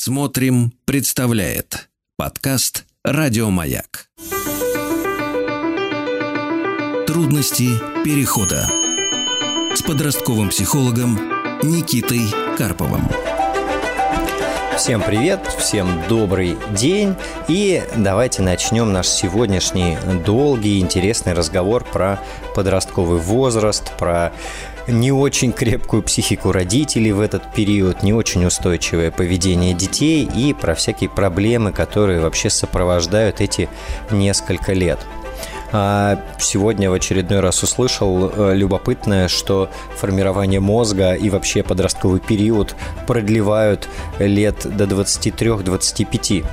Смотрим, представляет подкаст Радиомаяк. Трудности перехода с подростковым психологом Никитой Карповым. Всем привет, всем добрый день. И давайте начнем наш сегодняшний долгий интересный разговор про подростковый возраст, про не очень крепкую психику родителей в этот период, не очень устойчивое поведение детей и про всякие проблемы, которые вообще сопровождают эти несколько лет. А сегодня в очередной раз услышал э, любопытное, что формирование мозга и вообще подростковый период продлевают лет до 23-25.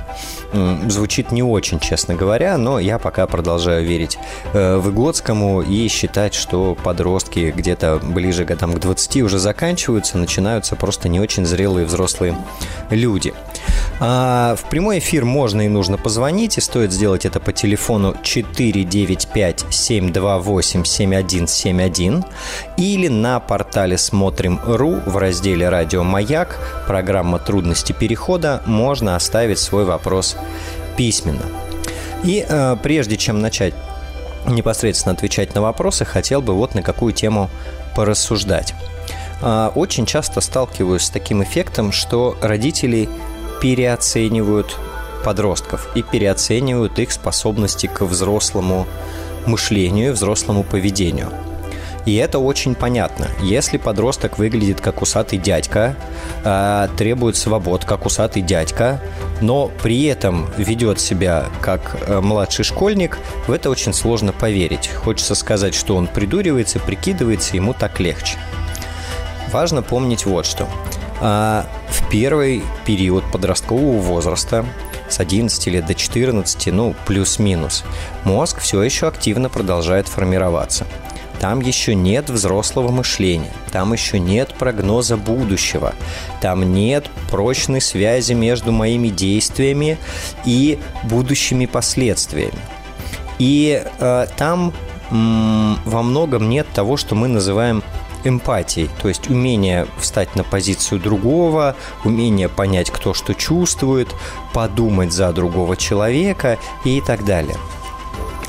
Звучит не очень, честно говоря, но я пока продолжаю верить э, Выгодскому и считать, что подростки где-то ближе к, там, к 20 уже заканчиваются, начинаются просто не очень зрелые взрослые люди. А в прямой эфир можно и нужно позвонить, и стоит сделать это по телефону 495-728-7171 или на портале Смотрим.ру в разделе «Радио Маяк» программа «Трудности перехода» можно оставить свой вопрос письменно. И э, прежде чем начать непосредственно отвечать на вопросы, хотел бы вот на какую тему порассуждать. Э, очень часто сталкиваюсь с таким эффектом, что родители переоценивают подростков и переоценивают их способности к взрослому мышлению, взрослому поведению. И это очень понятно. Если подросток выглядит как усатый дядька, э, требует свобод как усатый дядька, но при этом ведет себя как э, младший школьник, в это очень сложно поверить. Хочется сказать, что он придуривается, прикидывается, ему так легче. Важно помнить вот что. А в первый период подросткового возраста с 11 лет до 14, ну, плюс-минус, мозг все еще активно продолжает формироваться. Там еще нет взрослого мышления, там еще нет прогноза будущего, там нет прочной связи между моими действиями и будущими последствиями. И э, там м- во многом нет того, что мы называем эмпатией, то есть умение встать на позицию другого, умение понять, кто что чувствует, подумать за другого человека и так далее.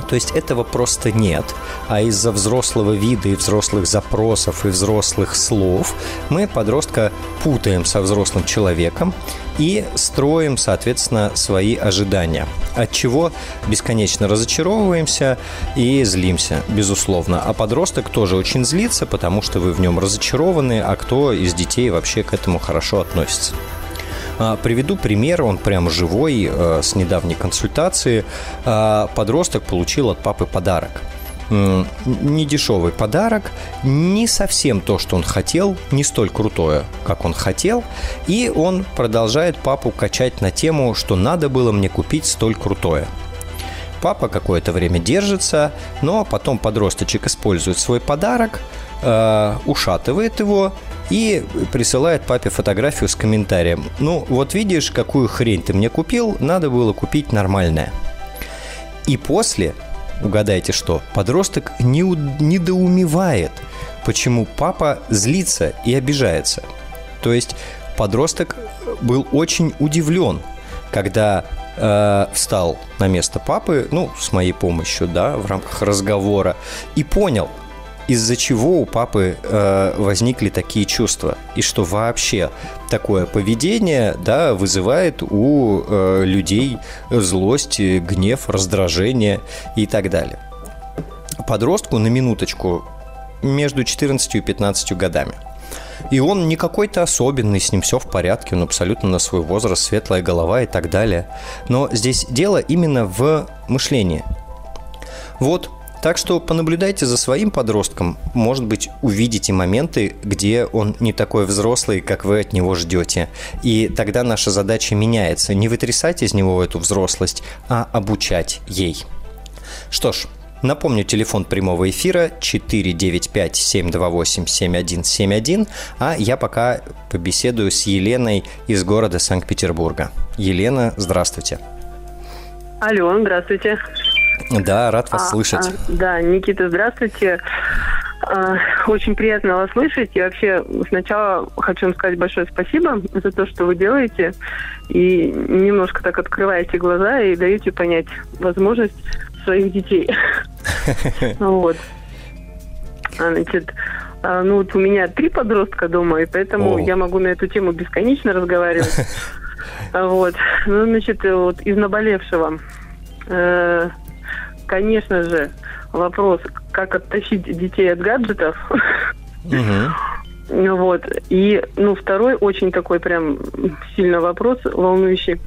То есть этого просто нет, а из-за взрослого вида и взрослых запросов и взрослых слов мы подростка путаем со взрослым человеком и строим, соответственно, свои ожидания, от чего бесконечно разочаровываемся и злимся, безусловно. А подросток тоже очень злится, потому что вы в нем разочарованы, а кто из детей вообще к этому хорошо относится. А, приведу пример, он прям живой, э, с недавней консультации. А, подросток получил от папы подарок не дешевый подарок, не совсем то, что он хотел, не столь крутое, как он хотел, и он продолжает папу качать на тему, что надо было мне купить столь крутое. Папа какое-то время держится, но потом подросточек использует свой подарок, э, ушатывает его и присылает папе фотографию с комментарием. Ну, вот видишь, какую хрень ты мне купил, надо было купить нормальное. И после, угадайте что, подросток не, недоумевает, почему папа злится и обижается. То есть подросток был очень удивлен, когда э, встал на место папы, ну, с моей помощью, да, в рамках разговора, и понял – из-за чего у папы э, возникли такие чувства, и что вообще такое поведение да, вызывает у э, людей злость, гнев, раздражение и так далее. Подростку на минуточку между 14 и 15 годами. И он не какой-то особенный, с ним все в порядке, он абсолютно на свой возраст, светлая голова и так далее. Но здесь дело именно в мышлении. Вот так что понаблюдайте за своим подростком. Может быть, увидите моменты, где он не такой взрослый, как вы от него ждете. И тогда наша задача меняется. Не вытрясать из него эту взрослость, а обучать ей. Что ж, Напомню, телефон прямого эфира 495-728-7171, а я пока побеседую с Еленой из города Санкт-Петербурга. Елена, здравствуйте. Алло, здравствуйте. Да, рад вас а, слышать. А, да, Никита, здравствуйте. А, очень приятно вас слышать. И вообще сначала хочу вам сказать большое спасибо за то, что вы делаете. И немножко так открываете глаза и даете понять возможность своих детей. Вот. А, значит, а, ну вот у меня три подростка дома, и поэтому я могу на эту тему бесконечно разговаривать. Вот. Ну, значит, вот из наболевшего. Конечно же, вопрос, как оттащить детей от гаджетов. Угу. Вот. И, ну, второй очень такой прям сильно вопрос волнующий.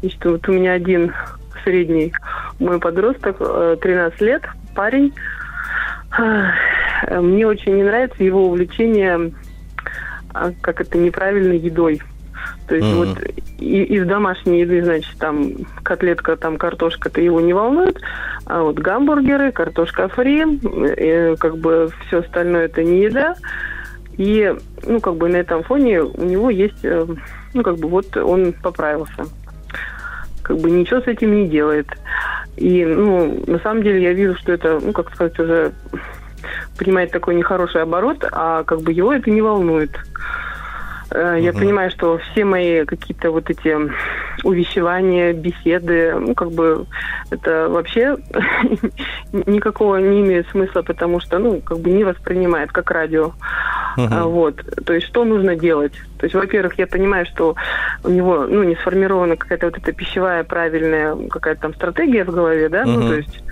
Значит, вот у меня один средний мой подросток, 13 э, лет, парень. Мне очень не нравится его увлечение, а, как это, неправильной едой. То есть mm-hmm. вот и, из домашней еды, значит, там котлетка, там картошка-то его не волнует, а вот гамбургеры, картошка фри, и, как бы все остальное это не еда. И, ну, как бы на этом фоне у него есть, э, ну, как бы вот он поправился. Как бы ничего с этим не делает. И, ну, на самом деле я вижу, что это, ну, как сказать, уже принимает такой нехороший оборот, а как бы его это не волнует. Э, я угу. понимаю, что все мои какие-то вот эти увещевания, беседы, ну, как бы это вообще никакого не имеет смысла, потому что, ну, как бы не воспринимает как радио. Uh-huh. Вот. То есть, что нужно делать? То есть, во-первых, я понимаю, что у него, ну, не сформирована какая-то вот эта пищевая правильная какая-то там стратегия в голове, да, uh-huh. ну, то есть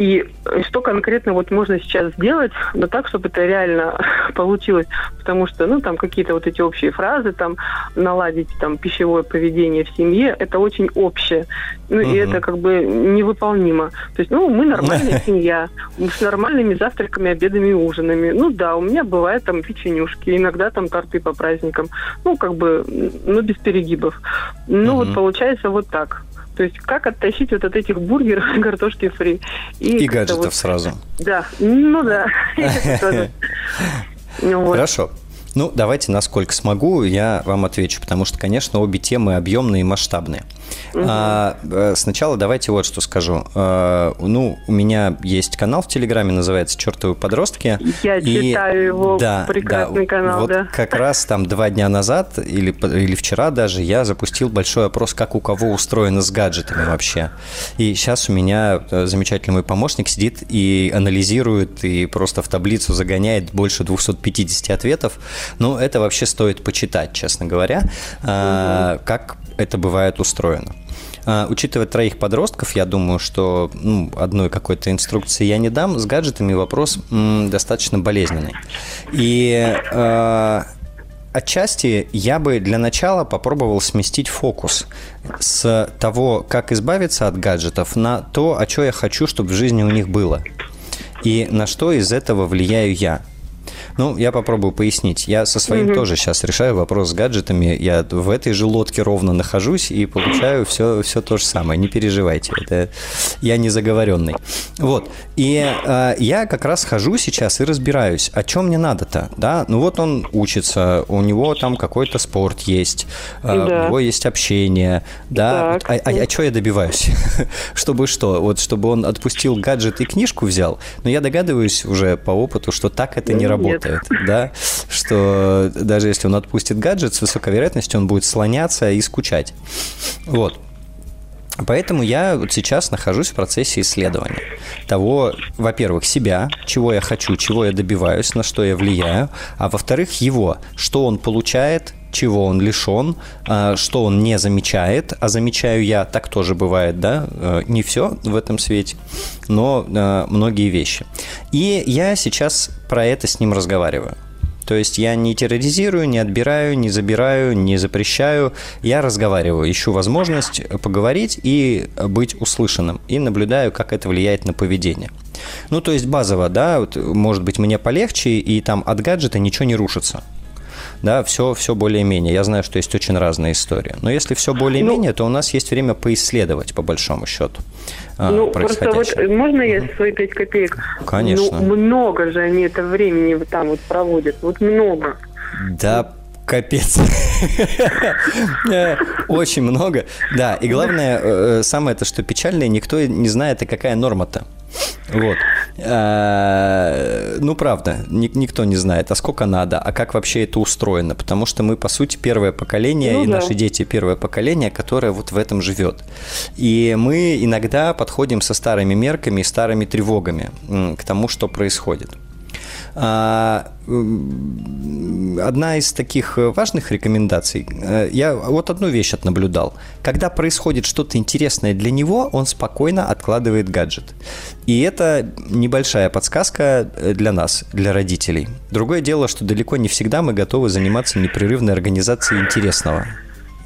и что конкретно вот можно сейчас сделать, но так, чтобы это реально получилось, потому что, ну, там какие-то вот эти общие фразы, там, наладить там пищевое поведение в семье, это очень общее, ну, угу. и это как бы невыполнимо. То есть, ну, мы нормальная семья, с нормальными завтраками, обедами и ужинами. Ну, да, у меня бывают там печенюшки, иногда там торты по праздникам, ну, как бы, ну, без перегибов. Ну, угу. вот получается вот так. То есть как оттащить вот от этих бургеров картошки фри. И, и гаджетов вот... сразу. Да, ну да. Ну Хорошо. Ну, давайте, насколько смогу, я вам отвечу, потому что, конечно, обе темы объемные и масштабные. Угу. А, э, сначала давайте вот что скажу. А, ну, у меня есть канал в Телеграме, называется «Чертовы подростки». Я и, читаю его, да, прекрасный да, канал, вот да. как раз там два дня назад или, или вчера даже я запустил большой опрос, как у кого устроено с гаджетами вообще. И сейчас у меня э, замечательный мой помощник сидит и анализирует, и просто в таблицу загоняет больше 250 ответов. Ну, это вообще стоит почитать, честно говоря, угу. как это бывает устроено. А, учитывая троих подростков, я думаю, что ну, одной какой-то инструкции я не дам. С гаджетами вопрос м, достаточно болезненный. И э, отчасти я бы для начала попробовал сместить фокус с того, как избавиться от гаджетов, на то, о чем я хочу, чтобы в жизни у них было. И на что из этого влияю я. Ну, я попробую пояснить. Я со своим угу. тоже сейчас решаю вопрос с гаджетами. Я в этой же лодке ровно нахожусь и получаю все, все то же самое. Не переживайте, это я не заговоренный. Вот. И э, я как раз хожу сейчас и разбираюсь, о чем мне надо-то, да? Ну вот он учится, у него там какой-то спорт есть, э, да. у него есть общение, да? Вот, а, а, а что я добиваюсь? чтобы что? Вот чтобы он отпустил гаджет и книжку взял? Но я догадываюсь уже по опыту, что так это не работает работает, да, что даже если он отпустит гаджет, с высокой вероятностью он будет слоняться и скучать. Вот. Поэтому я вот сейчас нахожусь в процессе исследования того, во-первых, себя, чего я хочу, чего я добиваюсь, на что я влияю, а во-вторых, его, что он получает, чего он лишен, а, что он не замечает, а замечаю я, так тоже бывает, да, э, не все в этом свете, но э, многие вещи. И я сейчас про это с ним разговариваю. То есть я не терроризирую, не отбираю, не забираю, не запрещаю. Я разговариваю, ищу возможность поговорить и быть услышанным. И наблюдаю, как это влияет на поведение. Ну, то есть базово, да, вот, может быть, мне полегче, и там от гаджета ничего не рушится да, все, все более-менее. Я знаю, что есть очень разные истории. Но если все более-менее, ну, то у нас есть время поисследовать, по большому счету. А, ну, просто вот можно я свои пять копеек? Конечно. Ну, много же они это времени там вот проводят. Вот много. Да, Капец. Очень много. Да, и главное, э, самое то, что печальное, никто не знает, а какая норма-то. Вот. А, ну, правда, никто не знает, а сколько надо, а как вообще это устроено, потому что мы, по сути, первое поколение, ну, и да. наши дети первое поколение, которое вот в этом живет. И мы иногда подходим со старыми мерками и старыми тревогами к тому, что происходит. А, одна из таких важных рекомендаций, э, я вот одну вещь отнаблюдал. Когда происходит что-то интересное для него, он спокойно откладывает гаджет. И это небольшая подсказка для нас, для родителей. Другое дело, что далеко не всегда мы готовы заниматься непрерывной организацией интересного.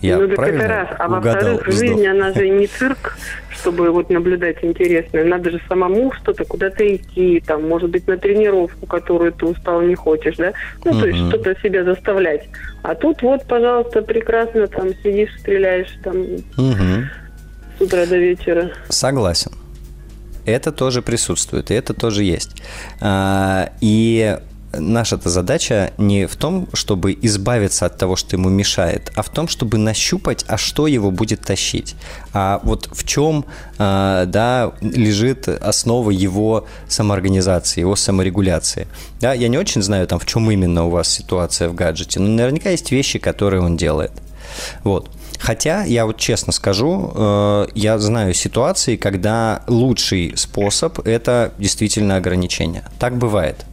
Я ну, так это раз. А во-вторых, жизнь, она же не цирк, чтобы вот наблюдать интересное. Надо же самому что-то, куда-то идти, там, может быть, на тренировку, которую ты устал, не хочешь, да? Ну, то есть что-то себя заставлять. А тут вот, пожалуйста, прекрасно там сидишь, стреляешь там с утра до вечера. Согласен. Это тоже присутствует, и это тоже есть. А, и наша-то задача не в том, чтобы избавиться от того, что ему мешает, а в том, чтобы нащупать, а что его будет тащить. А вот в чем а, да, лежит основа его самоорганизации, его саморегуляции. Да, я не очень знаю, там, в чем именно у вас ситуация в гаджете, но наверняка есть вещи, которые он делает. Вот. Хотя, я вот честно скажу, э, я знаю ситуации, когда лучший способ – это действительно ограничение. Так бывает.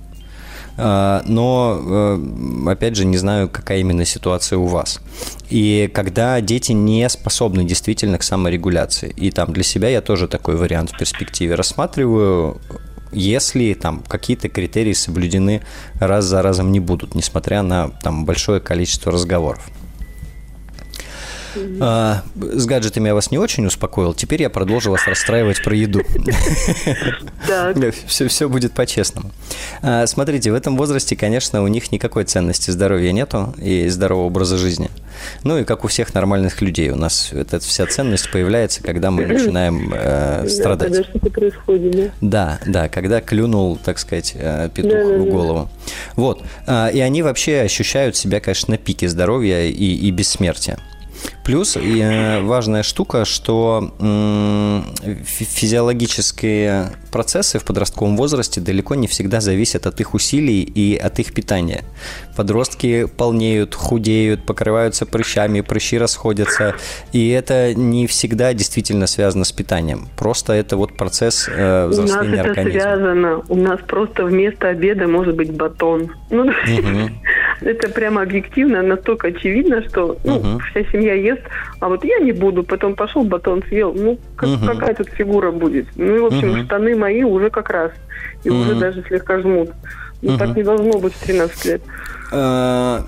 А, но, э, опять же, не знаю, какая именно ситуация у вас. И когда дети не способны действительно к саморегуляции, и там для себя я тоже такой вариант в перспективе рассматриваю, если там какие-то критерии соблюдены раз за разом не будут, несмотря на там большое количество разговоров. А, с гаджетами я вас не очень успокоил. Теперь я продолжу вас расстраивать про еду. Все, будет по-честному. А, смотрите, в этом возрасте, конечно, у них никакой ценности здоровья нету и здорового образа жизни. Ну и как у всех нормальных людей, у нас эта вся ценность появляется, когда мы начинаем э, страдать. Когда что-то происходит, да? Да, да, когда клюнул, так сказать, э, петух да, в голову. Да. Вот. А, и они вообще ощущают себя, конечно, на пике здоровья и, и бессмертия. Плюс э, важная штука, что физиологические процессы в подростковом возрасте далеко не всегда зависят от их усилий и от их питания. Подростки полнеют, худеют, покрываются прыщами, прыщи расходятся, и это не всегда действительно связано с питанием. Просто это вот процесс э, взросления организма. У нас это связано. У нас просто вместо обеда может быть батон. Ну, угу. это прямо объективно, настолько очевидно, что ну, угу. вся семья ест, а вот я не буду, потом пошел батон съел. Ну, как, угу. какая тут фигура будет? Ну и, в общем, угу. штаны мои уже как раз. И угу. уже даже слегка жмут. Ну, угу. так не должно быть в 13 лет. Э,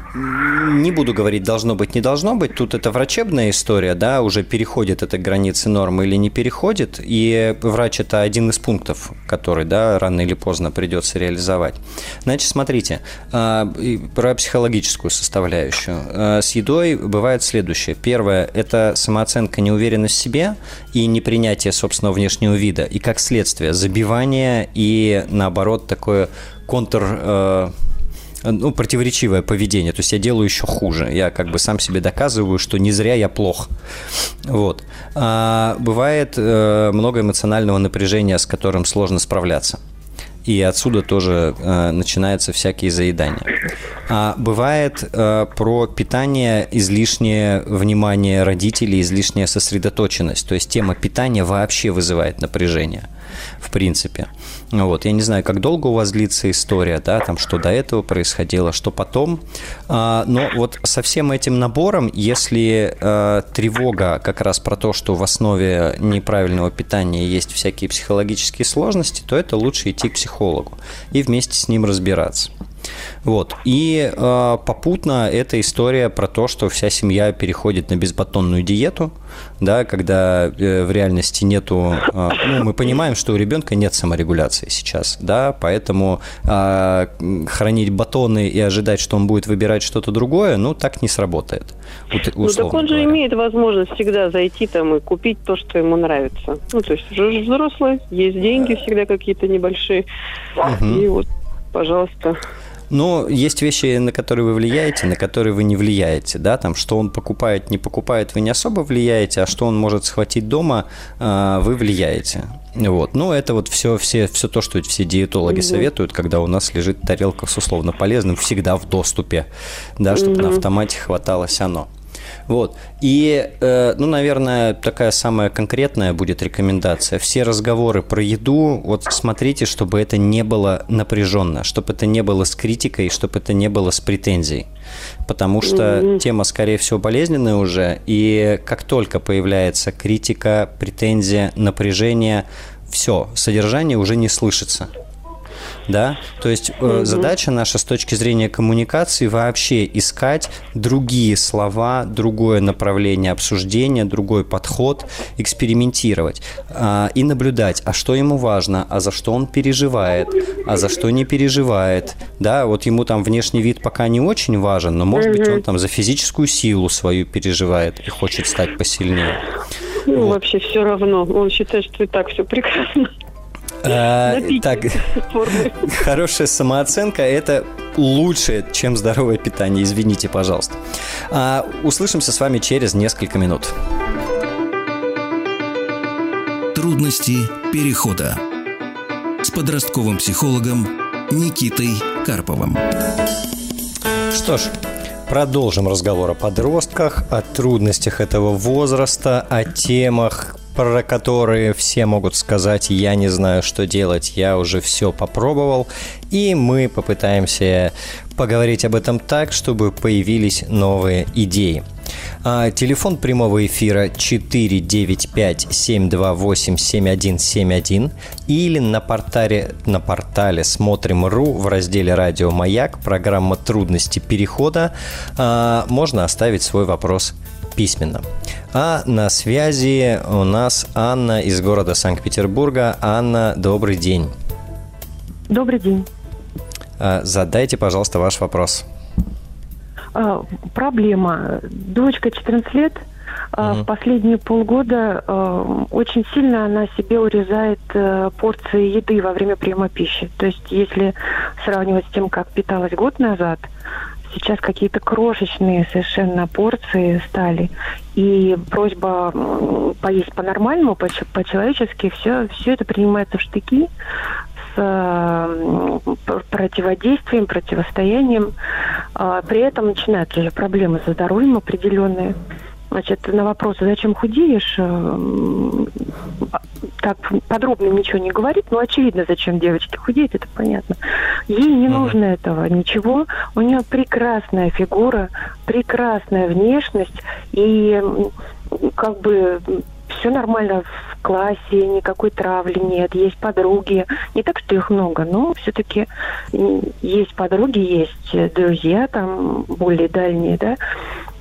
не буду говорить должно быть, не должно быть. Тут это врачебная история, да, уже переходит эта граница нормы или не переходит. И врач это один из пунктов, который, да, рано или поздно придется реализовать. Значит, смотрите, э, про психологическую составляющую. Э, с едой бывает следующее. Первое – это самооценка, неуверенность в себе и непринятие собственного внешнего вида. И как следствие забивание и, наоборот, такое контр ну, противоречивое поведение. То есть я делаю еще хуже. Я как бы сам себе доказываю, что не зря я плох. Вот. А бывает э, много эмоционального напряжения, с которым сложно справляться. И отсюда тоже э, начинаются всякие заедания. А бывает э, про питание излишнее внимание родителей, излишняя сосредоточенность. То есть тема питания вообще вызывает напряжение, в принципе. Вот, я не знаю, как долго у вас длится история, да, там, что до этого происходило, что потом. А, но вот со всем этим набором, если а, тревога как раз про то, что в основе неправильного питания есть всякие психологические сложности, то это лучше идти к психологу и вместе с ним разбираться. Вот. И э, попутно эта история про то, что вся семья переходит на безбатонную диету, да, когда э, в реальности нету... Э, ну, мы понимаем, что у ребенка нет саморегуляции сейчас, да, поэтому э, хранить батоны и ожидать, что он будет выбирать что-то другое, ну, так не сработает. Ну, так он же имеет возможность всегда зайти там и купить то, что ему нравится. Ну, то есть взрослый, есть деньги всегда какие-то небольшие, угу. и вот, пожалуйста. Но есть вещи, на которые вы влияете, на которые вы не влияете, да, там, что он покупает, не покупает, вы не особо влияете, а что он может схватить дома, а, вы влияете. Вот. Ну, это вот все, все, все то, что все диетологи угу. советуют, когда у нас лежит тарелка с условно полезным всегда в доступе, да, чтобы угу. на автомате хваталось оно. Вот. И, э, ну, наверное, такая самая конкретная будет рекомендация. Все разговоры про еду, вот смотрите, чтобы это не было напряженно, чтобы это не было с критикой, чтобы это не было с претензией. Потому что mm-hmm. тема, скорее всего, болезненная уже, и как только появляется критика, претензия, напряжение, все, содержание уже не слышится да, то есть э, задача наша с точки зрения коммуникации вообще искать другие слова, другое направление обсуждения, другой подход, экспериментировать э, и наблюдать, а что ему важно, а за что он переживает, а за что не переживает, да, вот ему там внешний вид пока не очень важен, но может быть он там за физическую силу свою переживает и хочет стать посильнее. Ну, вот. вообще все равно. Он считает, что и так все прекрасно. А, так, хорошая самооценка – это лучше, чем здоровое питание. Извините, пожалуйста. А, услышимся с вами через несколько минут. Трудности перехода с подростковым психологом Никитой Карповым. Что ж, Продолжим разговор о подростках, о трудностях этого возраста, о темах, про которые все могут сказать «я не знаю, что делать, я уже все попробовал», и мы попытаемся поговорить об этом так, чтобы появились новые идеи. А, телефон прямого эфира 495-728-7171 или на портале, на портале «Смотрим.ру» в разделе «Радио Маяк» программа «Трудности перехода» а, можно оставить свой вопрос письменно. А на связи у нас Анна из города Санкт-Петербурга. Анна, добрый день. Добрый день. А, задайте, пожалуйста, ваш вопрос. А, проблема. Дочка 14 лет. Угу. Последние полгода очень сильно она себе урезает э, порции еды во время приема пищи. То есть, если сравнивать с тем, как питалась год назад, сейчас какие-то крошечные совершенно порции стали. И просьба поесть по-нормальному, по-человечески, все, все это принимается в штыки с противодействием, противостоянием. А, при этом начинаются уже проблемы со здоровьем определенные. Значит, на вопрос, зачем худеешь, э, так подробно ничего не говорит, но очевидно, зачем девочки худеют, это понятно. Ей не нужно этого ничего. У нее прекрасная фигура, прекрасная внешность, и как бы все нормально в классе, никакой травли нет, есть подруги. Не так, что их много, но все-таки есть подруги, есть друзья там более дальние, да.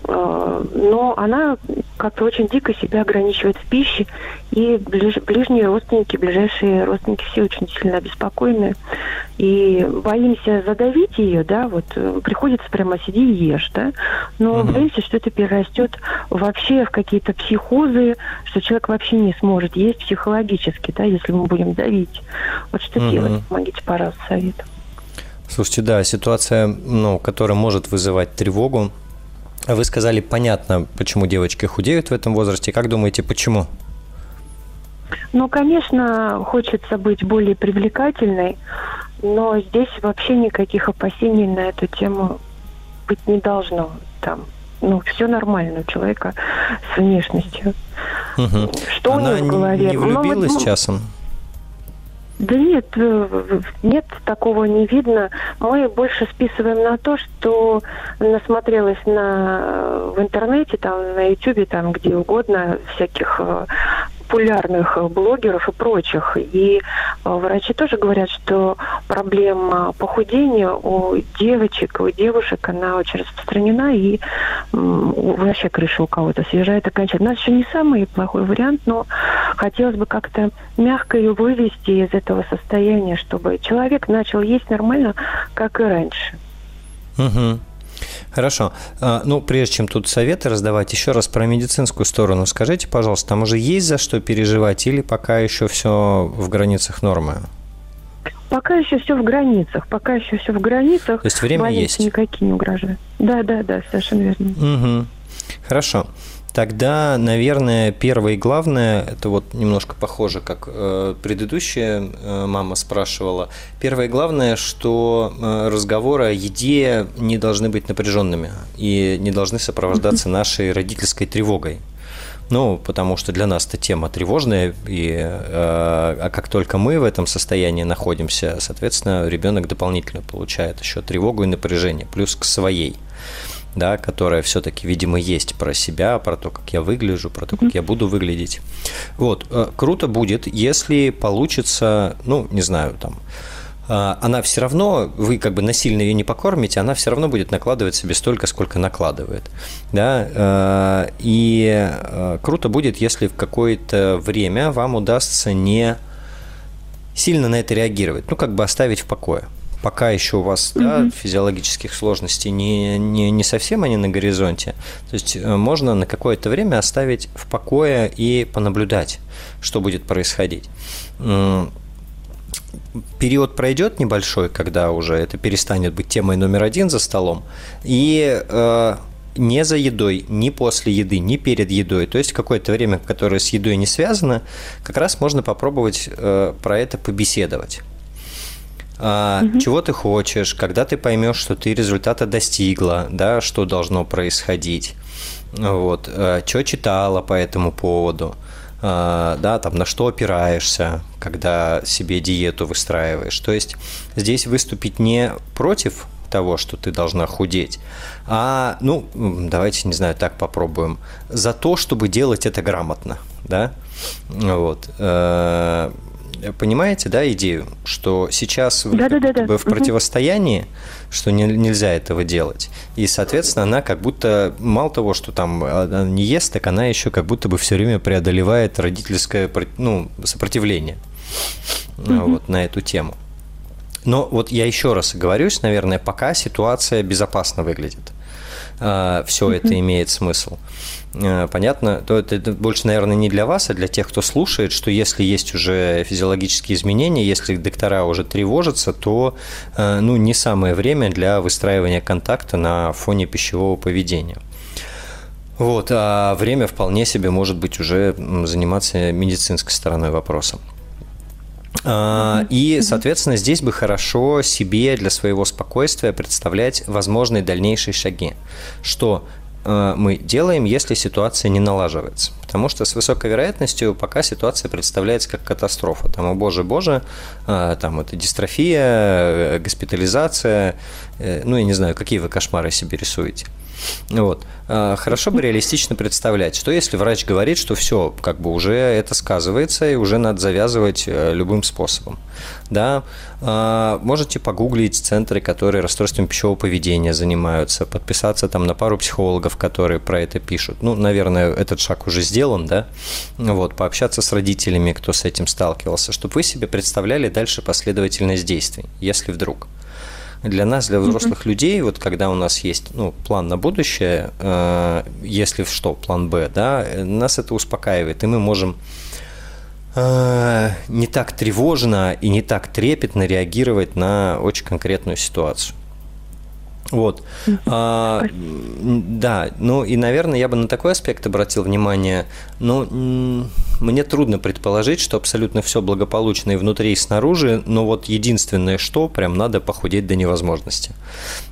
А, но она как-то очень дико себя ограничивает в пище, и ближ, ближние родственники, ближайшие родственники все очень сильно обеспокоены, и боимся задавить ее, да, вот э, приходится прямо сиди и ешь, да, но угу. боимся, что это перерастет вообще в какие-то психозы, что человек вообще не сможет есть психологически, да, если мы будем давить. Вот что угу. делать? Помогите, пожалуйста, советом. Слушайте, да, ситуация, ну, которая может вызывать тревогу, вы сказали, понятно, почему девочки худеют в этом возрасте. Как думаете, почему? Ну, конечно, хочется быть более привлекательной, но здесь вообще никаких опасений на эту тему быть не должно. Там, ну, все нормально у человека с внешностью. Угу. Что Она у нее в голове? не влюбилась ну, вот, часом? Да нет, э, нет, такого не видно. Мы больше списываем на то, что насмотрелась на, в интернете, там, на ютюбе, там, где угодно, всяких э, популярных э, блогеров и прочих. И э, врачи тоже говорят, что проблема похудения у девочек, у девушек, она очень распространена, и вообще крыша у кого-то съезжает окончательно. У нас еще не самый плохой вариант, но хотелось бы как-то мягко ее вывести из этого состояния, чтобы человек начал есть нормально, как и раньше. Угу. Хорошо. А, ну, прежде чем тут советы раздавать, еще раз про медицинскую сторону скажите, пожалуйста, там уже есть за что переживать или пока еще все в границах нормы? Пока еще все в границах. Пока еще все в границах. То есть время есть. никакие не угрожают. Да, да, да, совершенно верно. Угу. Хорошо. Тогда, наверное, первое и главное, это вот немножко похоже, как э, предыдущая э, мама спрашивала. Первое и главное, что э, разговоры о еде не должны быть напряженными и не должны сопровождаться нашей родительской тревогой. Ну, потому что для нас эта тема тревожная, и э, а как только мы в этом состоянии находимся, соответственно, ребенок дополнительно получает еще тревогу и напряжение, плюс к своей да, которая все-таки, видимо, есть про себя, про то, как я выгляжу, про то, как я буду выглядеть. Вот, э, круто будет, если получится, ну, не знаю, там, э, она все равно, вы как бы насильно ее не покормите, она все равно будет накладывать себе столько, сколько накладывает. Да? Э, и круто будет, если в какое-то время вам удастся не сильно на это реагировать, ну, как бы оставить в покое пока еще у вас угу. да, физиологических сложностей не, не, не совсем они на горизонте. То есть э, можно на какое-то время оставить в покое и понаблюдать, что будет происходить. Период пройдет небольшой, когда уже это перестанет быть темой номер один за столом, и э, не за едой, ни после еды, ни перед едой, то есть какое-то время, которое с едой не связано, как раз можно попробовать э, про это побеседовать угу. чего ты хочешь, когда ты поймешь, что ты результата достигла, да, что должно происходить, вот, а, что читала по этому поводу, а, да, там на что опираешься, когда себе диету выстраиваешь. То есть здесь выступить не против того, что ты должна худеть, а, ну, давайте, не знаю, так попробуем, за то, чтобы делать это грамотно, да, вот, э, понимаете, да, идею, что сейчас вы да, да, да, да. в противостоянии, что не, нельзя этого делать. И, соответственно, она как будто, мало того, что там она не ест, так она еще как будто бы все время преодолевает родительское ну, сопротивление угу. вот, на эту тему. Но вот я еще раз оговорюсь, наверное, пока ситуация безопасно выглядит. А, все это имеет смысл. А, понятно? То это, это больше, наверное, не для вас, а для тех, кто слушает, что если есть уже физиологические изменения, если доктора уже тревожатся, то а, ну, не самое время для выстраивания контакта на фоне пищевого поведения. Вот, а время вполне себе может быть уже заниматься медицинской стороной вопроса. И, соответственно, здесь бы хорошо себе для своего спокойствия представлять возможные дальнейшие шаги. Что э, мы делаем, если ситуация не налаживается. Потому что с высокой вероятностью пока ситуация представляется как катастрофа. Там, о боже, боже, э, там это дистрофия, э, госпитализация, ну, я не знаю, какие вы кошмары себе рисуете. Вот. А, хорошо бы реалистично представлять, что если врач говорит, что все, как бы уже это сказывается, и уже надо завязывать э, любым способом. Да, а, можете погуглить центры, которые расстройством пищевого поведения занимаются, подписаться там на пару психологов, которые про это пишут. Ну, наверное, этот шаг уже сделан, да, вот, пообщаться с родителями, кто с этим сталкивался, чтобы вы себе представляли дальше последовательность действий, если вдруг для нас, для взрослых mm-hmm. людей, вот когда у нас есть ну, план на будущее, э, если что, план Б, да, нас это успокаивает, и мы можем э, не так тревожно и не так трепетно реагировать на очень конкретную ситуацию. Вот. А, да, ну и, наверное, я бы на такой аспект обратил внимание. Ну, мне трудно предположить, что абсолютно все благополучно и внутри, и снаружи, но вот единственное, что прям надо похудеть до невозможности.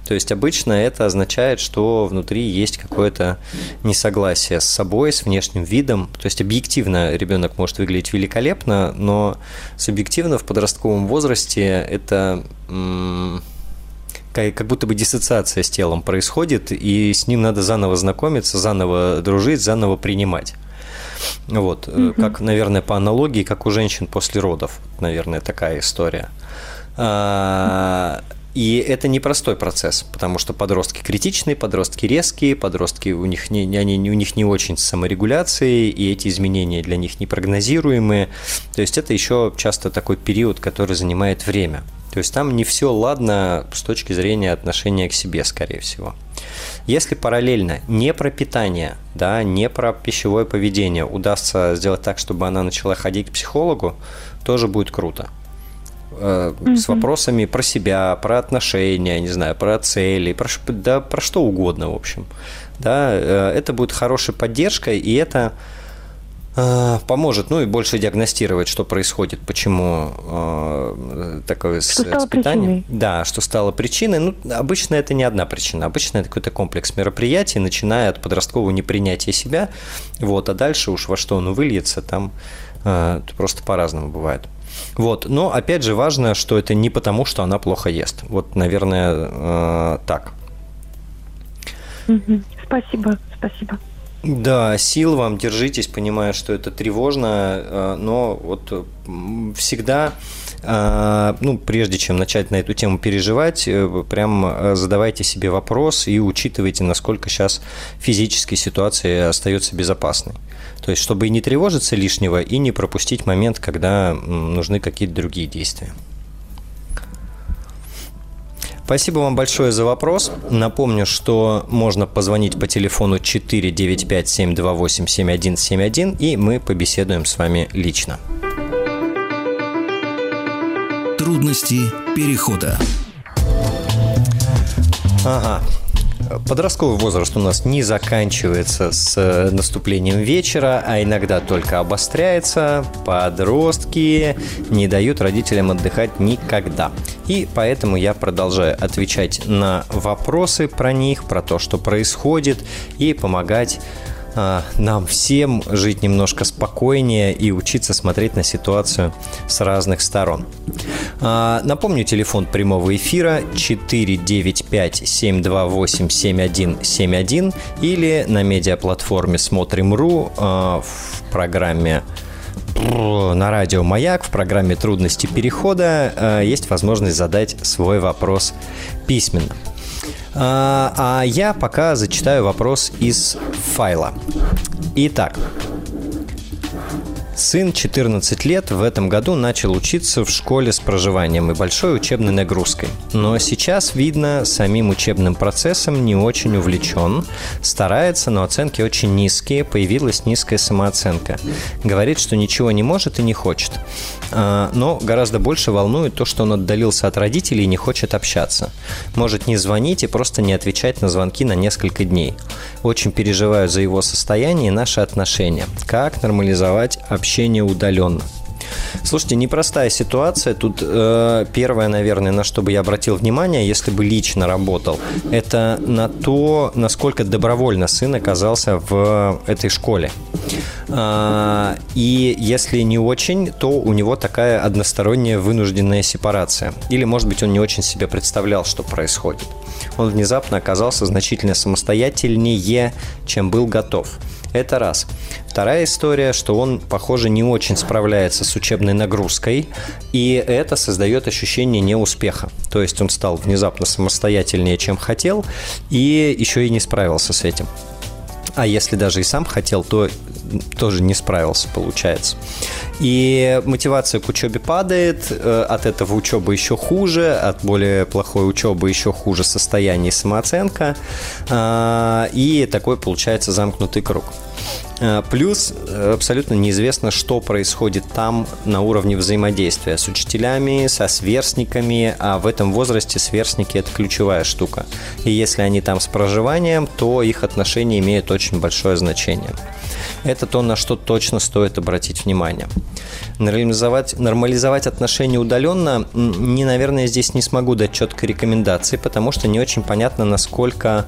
То есть обычно это означает, что внутри есть какое-то несогласие с собой, с внешним видом. То есть объективно ребенок может выглядеть великолепно, но субъективно в подростковом возрасте это как будто бы диссоциация с телом происходит, и с ним надо заново знакомиться, заново дружить, заново принимать. Вот, угу. как, наверное, по аналогии, как у женщин после родов, наверное, такая история. А, и это непростой процесс, потому что подростки критичные, подростки резкие, подростки у них не, они, у них не очень с саморегуляцией, и эти изменения для них непрогнозируемые. То есть это еще часто такой период, который занимает время. То есть там не все ладно с точки зрения отношения к себе, скорее всего. Если параллельно не про питание, да, не про пищевое поведение удастся сделать так, чтобы она начала ходить к психологу, тоже будет круто. Э, mm-hmm. с вопросами про себя, про отношения, не знаю, про цели, про, да, про что угодно, в общем. Да, э, это будет хорошей поддержкой, и это э, поможет, ну и больше диагностировать, что происходит, почему э, такое что с, питанием. Да, что стало причиной. Ну, обычно это не одна причина, обычно это какой-то комплекс мероприятий, начиная от подросткового непринятия себя, вот, а дальше уж во что он выльется, там э, просто по-разному бывает. Вот. Но опять же важно, что это не потому, что она плохо ест. Вот, наверное, э, так. Спасибо, спасибо. Да, сил вам, держитесь, понимая, что это тревожно, э, но вот всегда, ну, прежде чем начать на эту тему переживать, э, прям задавайте себе вопрос и учитывайте, насколько сейчас физическая ситуация остается безопасной. То есть, чтобы и не тревожиться лишнего, и не пропустить момент, когда нужны какие-то другие действия. Спасибо вам большое за вопрос. Напомню, что можно позвонить по телефону 495-728-7171, и мы побеседуем с вами лично. Трудности перехода. Ага, Подростковый возраст у нас не заканчивается с э, наступлением вечера, а иногда только обостряется. Подростки не дают родителям отдыхать никогда. И поэтому я продолжаю отвечать на вопросы про них, про то, что происходит, и помогать нам всем жить немножко спокойнее и учиться смотреть на ситуацию с разных сторон. А, напомню, телефон прямого эфира 495-728-7171 или на медиаплатформе Смотрим.ру а, в программе на радио «Маяк» в программе «Трудности перехода» есть возможность задать свой вопрос письменно. А, а я пока зачитаю вопрос из файла. Итак, Сын 14 лет в этом году начал учиться в школе с проживанием и большой учебной нагрузкой. Но сейчас, видно, самим учебным процессом не очень увлечен. Старается, но оценки очень низкие, появилась низкая самооценка. Говорит, что ничего не может и не хочет. А, но гораздо больше волнует то, что он отдалился от родителей и не хочет общаться. Может не звонить и просто не отвечать на звонки на несколько дней. Очень переживаю за его состояние и наши отношения. Как нормализовать общение удаленно? Слушайте, непростая ситуация. Тут э, первое, наверное, на что бы я обратил внимание, если бы лично работал, это на то, насколько добровольно сын оказался в этой школе. А, и если не очень, то у него такая односторонняя вынужденная сепарация. Или, может быть, он не очень себе представлял, что происходит. Он внезапно оказался значительно самостоятельнее, чем был готов. Это раз. Вторая история, что он, похоже, не очень справляется с учебной нагрузкой, и это создает ощущение неуспеха. То есть он стал внезапно самостоятельнее, чем хотел, и еще и не справился с этим. А если даже и сам хотел, то тоже не справился, получается. И мотивация к учебе падает, э, от этого учеба еще хуже, от более плохой учебы еще хуже состояние и самооценка, а, и такой получается замкнутый круг. Э, плюс э, абсолютно неизвестно, что происходит там на уровне взаимодействия с учителями, со сверстниками, а в этом возрасте сверстники – это ключевая штука. И если они там с проживанием, то их отношения имеют очень большое значение. Это то, на что точно стоит обратить внимание. Нормализовать, нормализовать отношения удаленно, не, наверное, здесь не смогу дать четкой рекомендации, потому что не очень понятно, насколько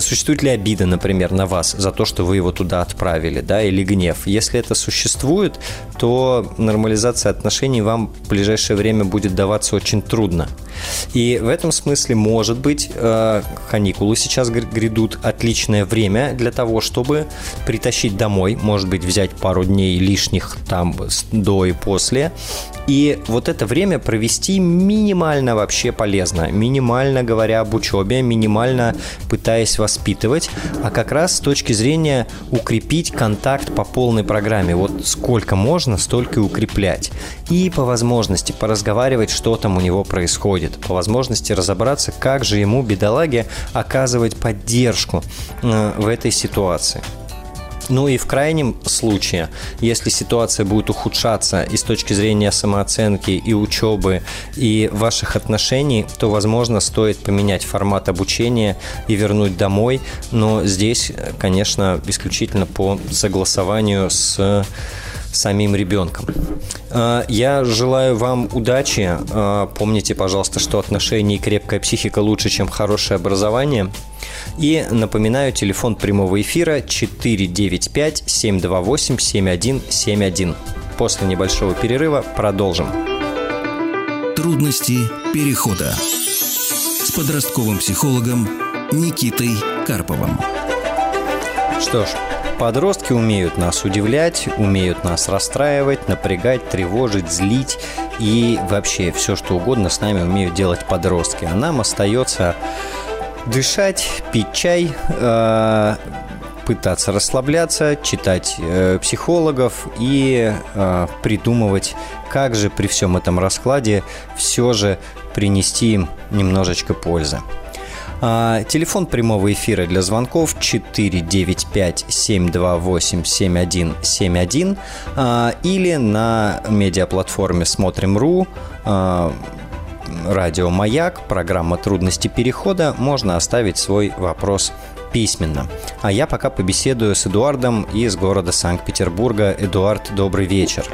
существует ли обида, например, на вас за то, что вы его туда отправили, да, или гнев? Если это существует, то нормализация отношений вам в ближайшее время будет даваться очень трудно. И в этом смысле, может быть, э, каникулы сейчас грядут отличное время для того, чтобы притащить домой, может быть, взять пару дней лишних там до и после, и вот это время провести минимально вообще полезно, минимально говоря об учебе, минимально пытаясь воспитывать, а как раз с точки зрения укрепить контакт по полной программе. Вот сколько можно, столько и укреплять. И по возможности поразговаривать, что там у него происходит. По возможности разобраться, как же ему, бедолаге, оказывать поддержку э, в этой ситуации. Ну и в крайнем случае, если ситуация будет ухудшаться и с точки зрения самооценки, и учебы, и ваших отношений, то, возможно, стоит поменять формат обучения и вернуть домой. Но здесь, конечно, исключительно по согласованию с самим ребенком. А, я желаю вам удачи. А, помните, пожалуйста, что отношения и крепкая психика лучше, чем хорошее образование. И напоминаю, телефон прямого эфира 495-728-7171. После небольшого перерыва продолжим. Трудности перехода с подростковым психологом Никитой Карповым. Что ж, Подростки умеют нас удивлять, умеют нас расстраивать, напрягать, тревожить, злить и вообще все, что угодно с нами умеют делать подростки. А нам остается дышать, пить чай, э, пытаться расслабляться, читать э, психологов и э, придумывать, как же при всем этом раскладе все же принести им немножечко пользы. А, телефон прямого эфира для звонков 495-728-7171 а, или на медиаплатформе «Смотрим.ру» а, радио «Маяк», программа «Трудности перехода», можно оставить свой вопрос письменно. А я пока побеседую с Эдуардом из города Санкт-Петербурга. Эдуард, добрый вечер.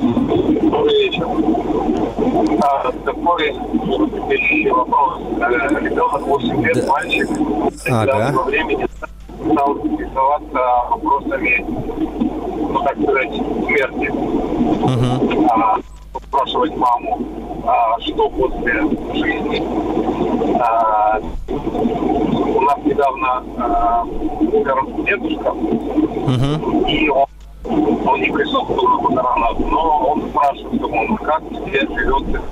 Добрый вечер. А, такой следующий вопрос. Ребенок 8 лет, да. мальчик, ага. во времени стал интересоваться вопросами, ну, так сказать, смерти. Угу. А, спрашивать маму, а, что после жизни. А, у нас недавно а, умер дедушка, угу. и он не присутствовал на похоронах, но он спрашивает, он как тебе живется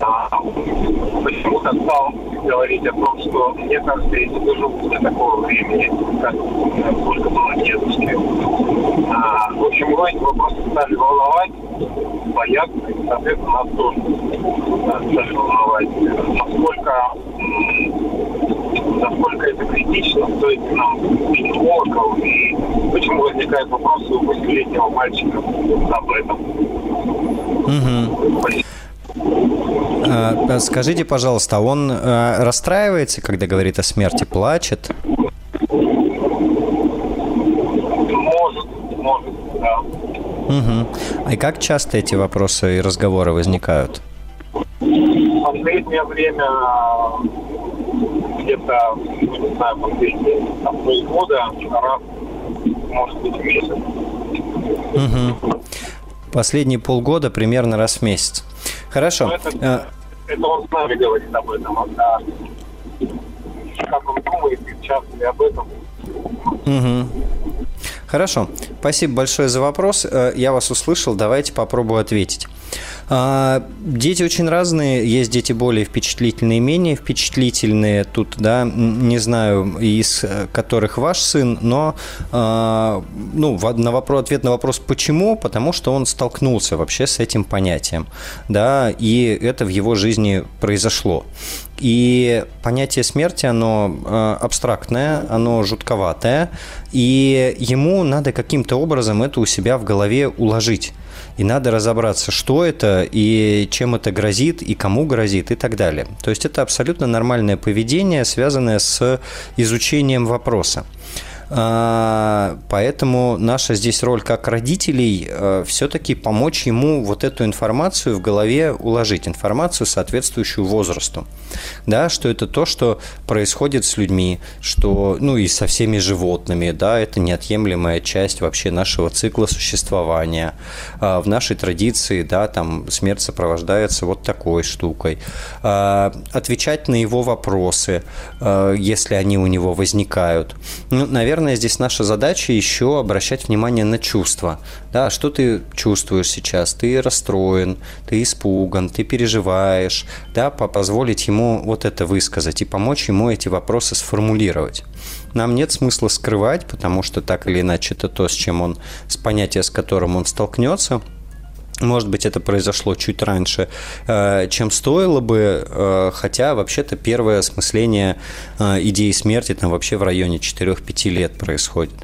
а, почему-то стал говорить о том, что мне кажется, я не доживу до такого времени, как сколько было дедушки. А, в общем, его эти вопросы стали волновать, бояться, и, соответственно, нас тоже стали волновать. Насколько, насколько это критично, стоит нам психологов, и почему возникают вопросы у восьмилетнего мальчика об этом. Угу. Скажите, пожалуйста, он э, расстраивается, когда говорит о смерти, плачет? Может, может, да. Угу. А и как часто эти вопросы и разговоры возникают? В последнее время где-то, ну, не знаю, последние там, полгода, раз, может быть, в месяц. Угу. Последние полгода примерно раз в месяц. Хорошо. это, э, это он с нами говорит об этом. А как он думает, часто ли об этом. Угу. Хорошо. Спасибо большое за вопрос. Э, я вас услышал. Давайте попробую ответить. А, дети очень разные. Есть дети более впечатлительные, менее впечатлительные. Тут, да, не знаю, из которых ваш сын, но а, ну, на вопрос, ответ на вопрос «почему?» Потому что он столкнулся вообще с этим понятием. Да, и это в его жизни произошло. И понятие смерти, оно э, абстрактное, оно жутковатое, и ему надо каким-то образом это у себя в голове уложить и надо разобраться, что это и чем это грозит, и кому грозит, и так далее. То есть это абсолютно нормальное поведение, связанное с изучением вопроса. А, поэтому наша здесь роль как родителей э, все-таки помочь ему вот эту информацию в голове уложить, информацию, соответствующую возрасту. Да, что это то, что происходит с людьми, что, ну и со всеми животными, да, это неотъемлемая часть вообще нашего цикла существования. А, в нашей традиции, да, там смерть сопровождается вот такой штукой. А, отвечать на его вопросы, если они у него возникают. Ну, наверное, наверное, здесь наша задача еще обращать внимание на чувства. Да, что ты чувствуешь сейчас? Ты расстроен, ты испуган, ты переживаешь. Да, позволить ему вот это высказать и помочь ему эти вопросы сформулировать. Нам нет смысла скрывать, потому что так или иначе это то, с чем он, с понятием, с которым он столкнется – может быть, это произошло чуть раньше, э, чем стоило бы, э, хотя вообще-то первое осмысление э, идеи смерти там вообще в районе 4-5 лет происходит.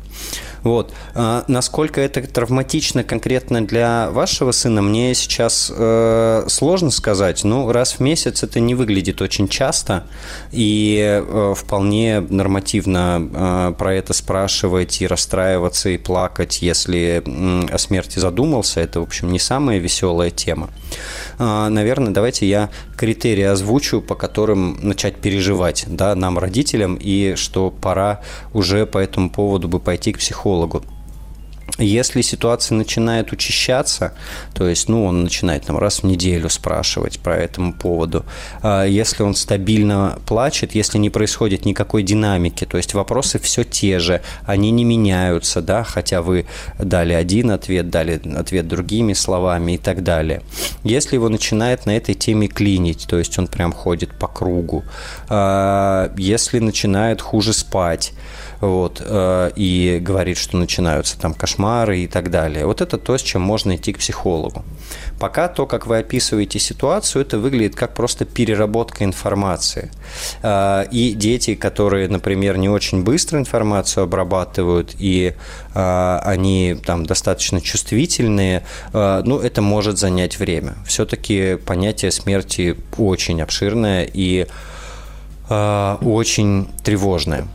Вот. А насколько это травматично конкретно для вашего сына, мне сейчас э, сложно сказать. Ну, раз в месяц это не выглядит очень часто, и э, вполне нормативно э, про это спрашивать и расстраиваться и плакать, если э, о смерти задумался. Это, в общем, не самая веселая тема. Э, наверное, давайте я критерии озвучу, по которым начать переживать да, нам, родителям, и что пора уже по этому поводу бы пойти к психологу психологу. Если ситуация начинает учащаться, то есть, ну, он начинает там раз в неделю спрашивать по этому поводу, а если он стабильно плачет, если не происходит никакой динамики, то есть вопросы все те же, они не меняются, да, хотя вы дали один ответ, дали ответ другими словами и так далее. Если его начинает на этой теме клинить, то есть он прям ходит по кругу, а если начинает хуже спать, вот, э, и говорит, что начинаются там кошмары и так далее. Вот это то, с чем можно идти к психологу. Пока то, как вы описываете ситуацию, это выглядит как просто переработка информации. Э, и дети, которые, например, не очень быстро информацию обрабатывают, и э, они там достаточно чувствительные, ну, это может занять время. Все-таки понятие смерти очень обширное и очень тревожное.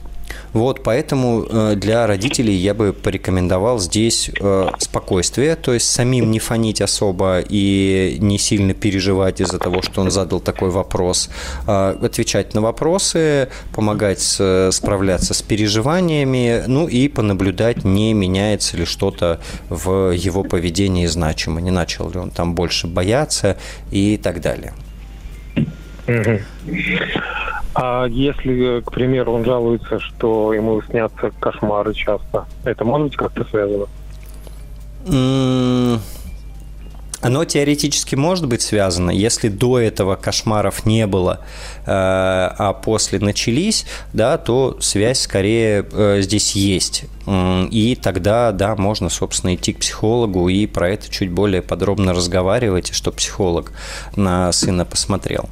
Вот, поэтому э, для родителей я бы порекомендовал здесь э, спокойствие, то есть самим не фонить особо и не сильно переживать из-за того, что он задал такой вопрос, а отвечать на вопросы, помогать справляться с переживаниями, ну и понаблюдать, не меняется ли что-то в его поведении значимо, не начал ли он там больше бояться и так далее. А если, к примеру, он жалуется, что ему снятся кошмары часто, это может быть как-то связано? Оно теоретически может быть связано, если до этого кошмаров не было, э, а после начались, да, то связь скорее э, здесь есть. И тогда, да, можно, собственно, идти к психологу и про это чуть более подробно разговаривать, что психолог на сына посмотрел.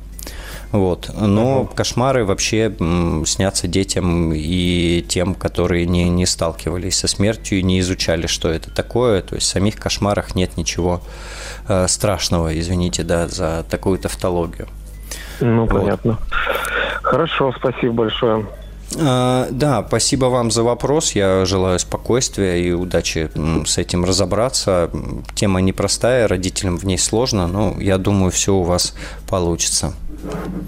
Вот. Но uh-huh. кошмары вообще снятся детям и тем, которые не, не сталкивались со смертью и не изучали, что это такое. То есть в самих кошмарах нет ничего э, страшного, извините, да, за такую тавтологию. Ну, вот. понятно. Хорошо, спасибо большое. А, да, спасибо вам за вопрос. Я желаю спокойствия и удачи с этим разобраться. Тема непростая, родителям в ней сложно, но я думаю, все у вас получится.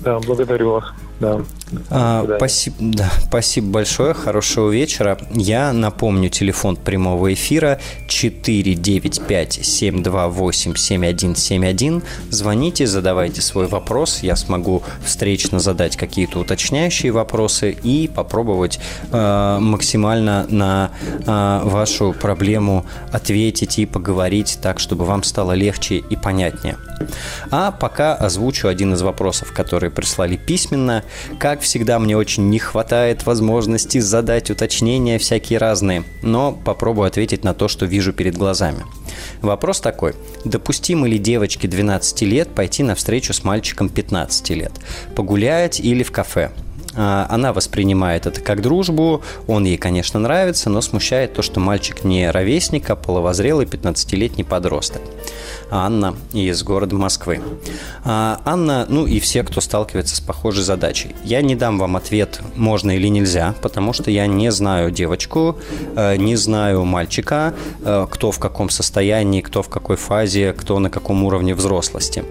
Да, благодарю вас. Да. А, спасибо, да, спасибо большое, хорошего вечера. Я напомню, телефон прямого эфира 495-728-7171. Звоните, задавайте свой вопрос, я смогу встречно задать какие-то уточняющие вопросы и попробовать э, максимально на э, вашу проблему ответить и поговорить так, чтобы вам стало легче и понятнее. А пока озвучу один из вопросов, которые прислали письменно. Как всегда, мне очень не хватает возможности задать уточнения всякие разные, но попробую ответить на то, что вижу перед глазами. Вопрос такой. Допустимо ли девочке 12 лет пойти на встречу с мальчиком 15 лет? Погулять или в кафе? А, она воспринимает это как дружбу, он ей, конечно, нравится, но смущает то, что мальчик не ровесник, а половозрелый 15-летний подросток. Анна из города Москвы. А, Анна, ну и все, кто сталкивается с похожей задачей. Я не дам вам ответ, можно или нельзя, потому что я не знаю девочку, э, не знаю мальчика, э, кто в каком состоянии, кто в какой фазе, кто на каком уровне взрослости.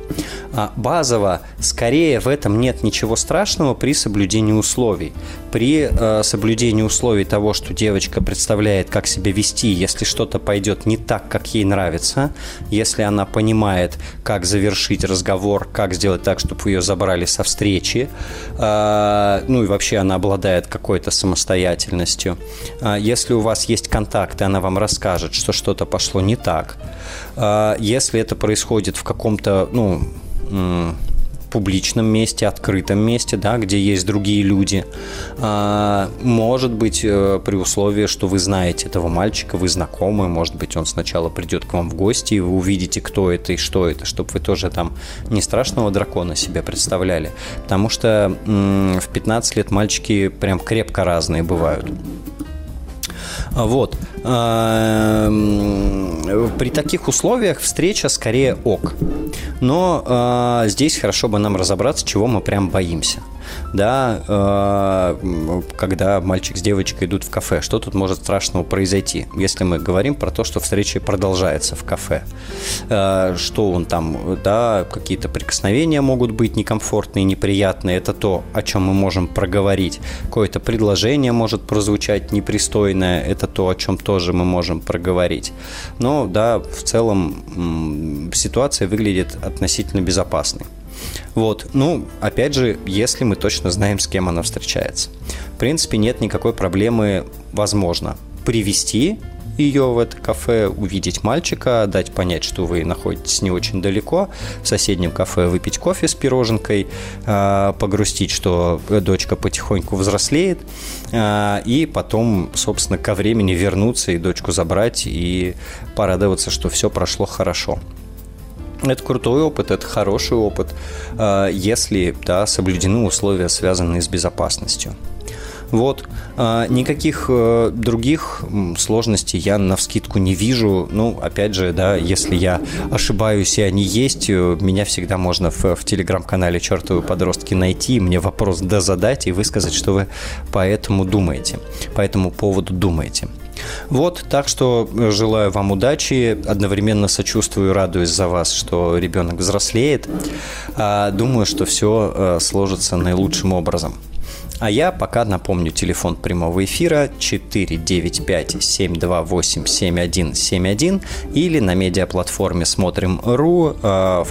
А, базово, скорее в этом нет ничего страшного при соблюдении условий. При э, соблюдении условий того, что девочка представляет, как себя вести, если что-то пойдет не так, как ей нравится, если она понимает, как завершить разговор, как сделать так, чтобы ее забрали со встречи, э, ну и вообще она обладает какой-то самостоятельностью. Э, если у вас есть контакты, она вам расскажет, что что-то пошло не так. Э, если это происходит в каком-то, ну, публичном месте, открытом месте, да, где есть другие люди. А, может быть, э, при условии, что вы знаете этого мальчика, вы знакомы, может быть, он сначала придет к вам в гости, и вы увидите, кто это и что это, чтобы вы тоже там не страшного дракона себе представляли. Потому что в 15 лет мальчики прям крепко разные бывают. Вот. Эм, при таких условиях встреча скорее ок. Но э, здесь хорошо бы нам разобраться, чего мы прям боимся да, э, когда мальчик с девочкой идут в кафе. Что тут может страшного произойти, если мы говорим про то, что встреча продолжается в кафе? Э, что он там, да, какие-то прикосновения могут быть некомфортные, неприятные. Это то, о чем мы можем проговорить. Какое-то предложение может прозвучать непристойное. Это то, о чем тоже мы можем проговорить. Но, да, в целом ситуация выглядит относительно безопасной. Вот. Ну, опять же, если мы точно знаем, с кем она встречается. В принципе, нет никакой проблемы, возможно, привести ее в это кафе, увидеть мальчика, дать понять, что вы находитесь не очень далеко, в соседнем кафе выпить кофе с пироженкой, а, погрустить, что дочка потихоньку взрослеет, а, и потом, собственно, ко времени вернуться и дочку забрать и порадоваться, что все прошло хорошо. Это крутой опыт, это хороший опыт, а, если да, соблюдены условия, связанные с безопасностью. Вот. А, никаких э, других сложностей я на вскидку не вижу. Ну, опять же, да, если я ошибаюсь и они есть, э, меня всегда можно в, в телеграм-канале «Чертовы подростки» найти, мне вопрос дозадать и высказать, что вы по этому думаете, по этому поводу думаете. Вот, так что э, желаю вам удачи, одновременно сочувствую и радуюсь за вас, что ребенок взрослеет. А, думаю, что все э, сложится наилучшим образом. А я пока напомню телефон прямого эфира 495-728-7171 или на медиаплатформе «Смотрим.ру» в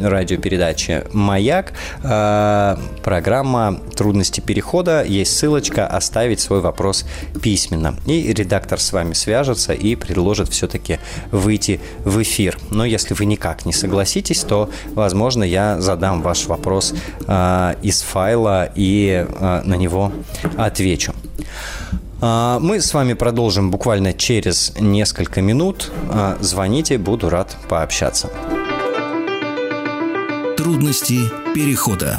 радиопередачи «Маяк». А, программа «Трудности перехода». Есть ссылочка «Оставить свой вопрос письменно». И редактор с вами свяжется и предложит все-таки выйти в эфир. Но если вы никак не согласитесь, то, возможно, я задам ваш вопрос а, из файла и а, на него отвечу. Мы с вами продолжим буквально через несколько минут. Звоните, буду рад пообщаться. Трудности перехода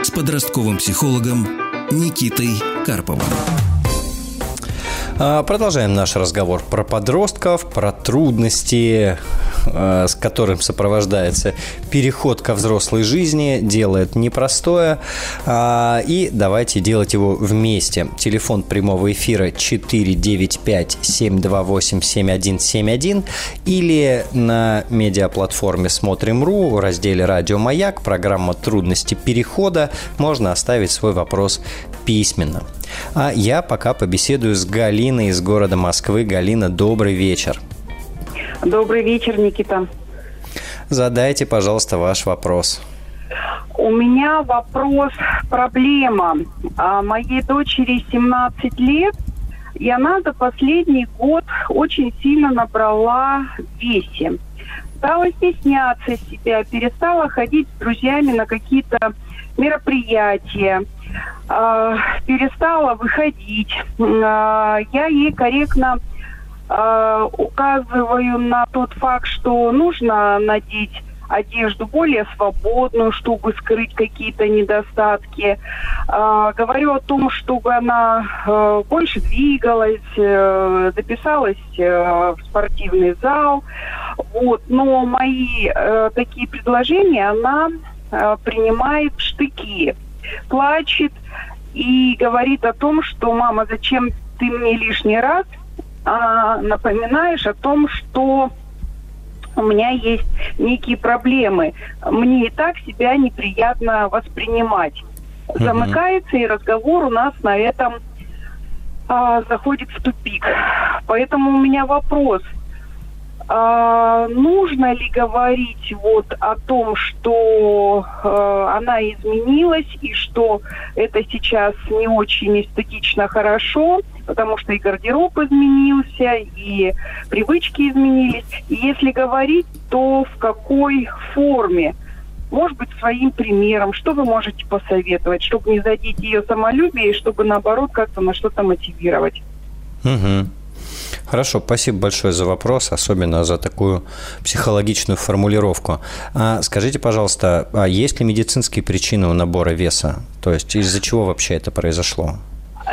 с подростковым психологом Никитой Карповым. А, продолжаем наш разговор про подростков, про трудности, а, с которым сопровождается переход ко взрослой жизни. Делает непростое. А, и давайте делать его вместе. Телефон прямого эфира 495-728-7171 или на медиаплатформе Смотрим.ру в разделе «Радио Маяк» программа «Трудности перехода» можно оставить свой вопрос письменно. А я пока побеседую с Галиной из города Москвы. Галина, добрый вечер. Добрый вечер, Никита. Задайте, пожалуйста, ваш вопрос. У меня вопрос, проблема. А, моей дочери 17 лет, и она за последний год очень сильно набрала в весе. Стала стесняться себя, перестала ходить с друзьями на какие-то мероприятия э, перестала выходить. Э, я ей корректно э, указываю на тот факт, что нужно надеть одежду более свободную, чтобы скрыть какие-то недостатки. Э, говорю о том, чтобы она э, больше двигалась, э, записалась э, в спортивный зал. Вот. Но мои э, такие предложения она э, принимает в штыки плачет и говорит о том, что мама, зачем ты мне лишний раз а, напоминаешь о том, что у меня есть некие проблемы. Мне и так себя неприятно воспринимать. Замыкается, и разговор у нас на этом а, заходит в тупик. Поэтому у меня вопрос – а, нужно ли говорить вот о том, что э, она изменилась и что это сейчас не очень эстетично хорошо, потому что и гардероб изменился, и привычки изменились. И если говорить, то в какой форме? может быть, своим примером. Что вы можете посоветовать, чтобы не задеть ее самолюбие и чтобы, наоборот, как-то на что-то мотивировать? Угу. Хорошо, спасибо большое за вопрос, особенно за такую психологичную формулировку. А скажите, пожалуйста, а есть ли медицинские причины у набора веса? То есть из-за чего вообще это произошло?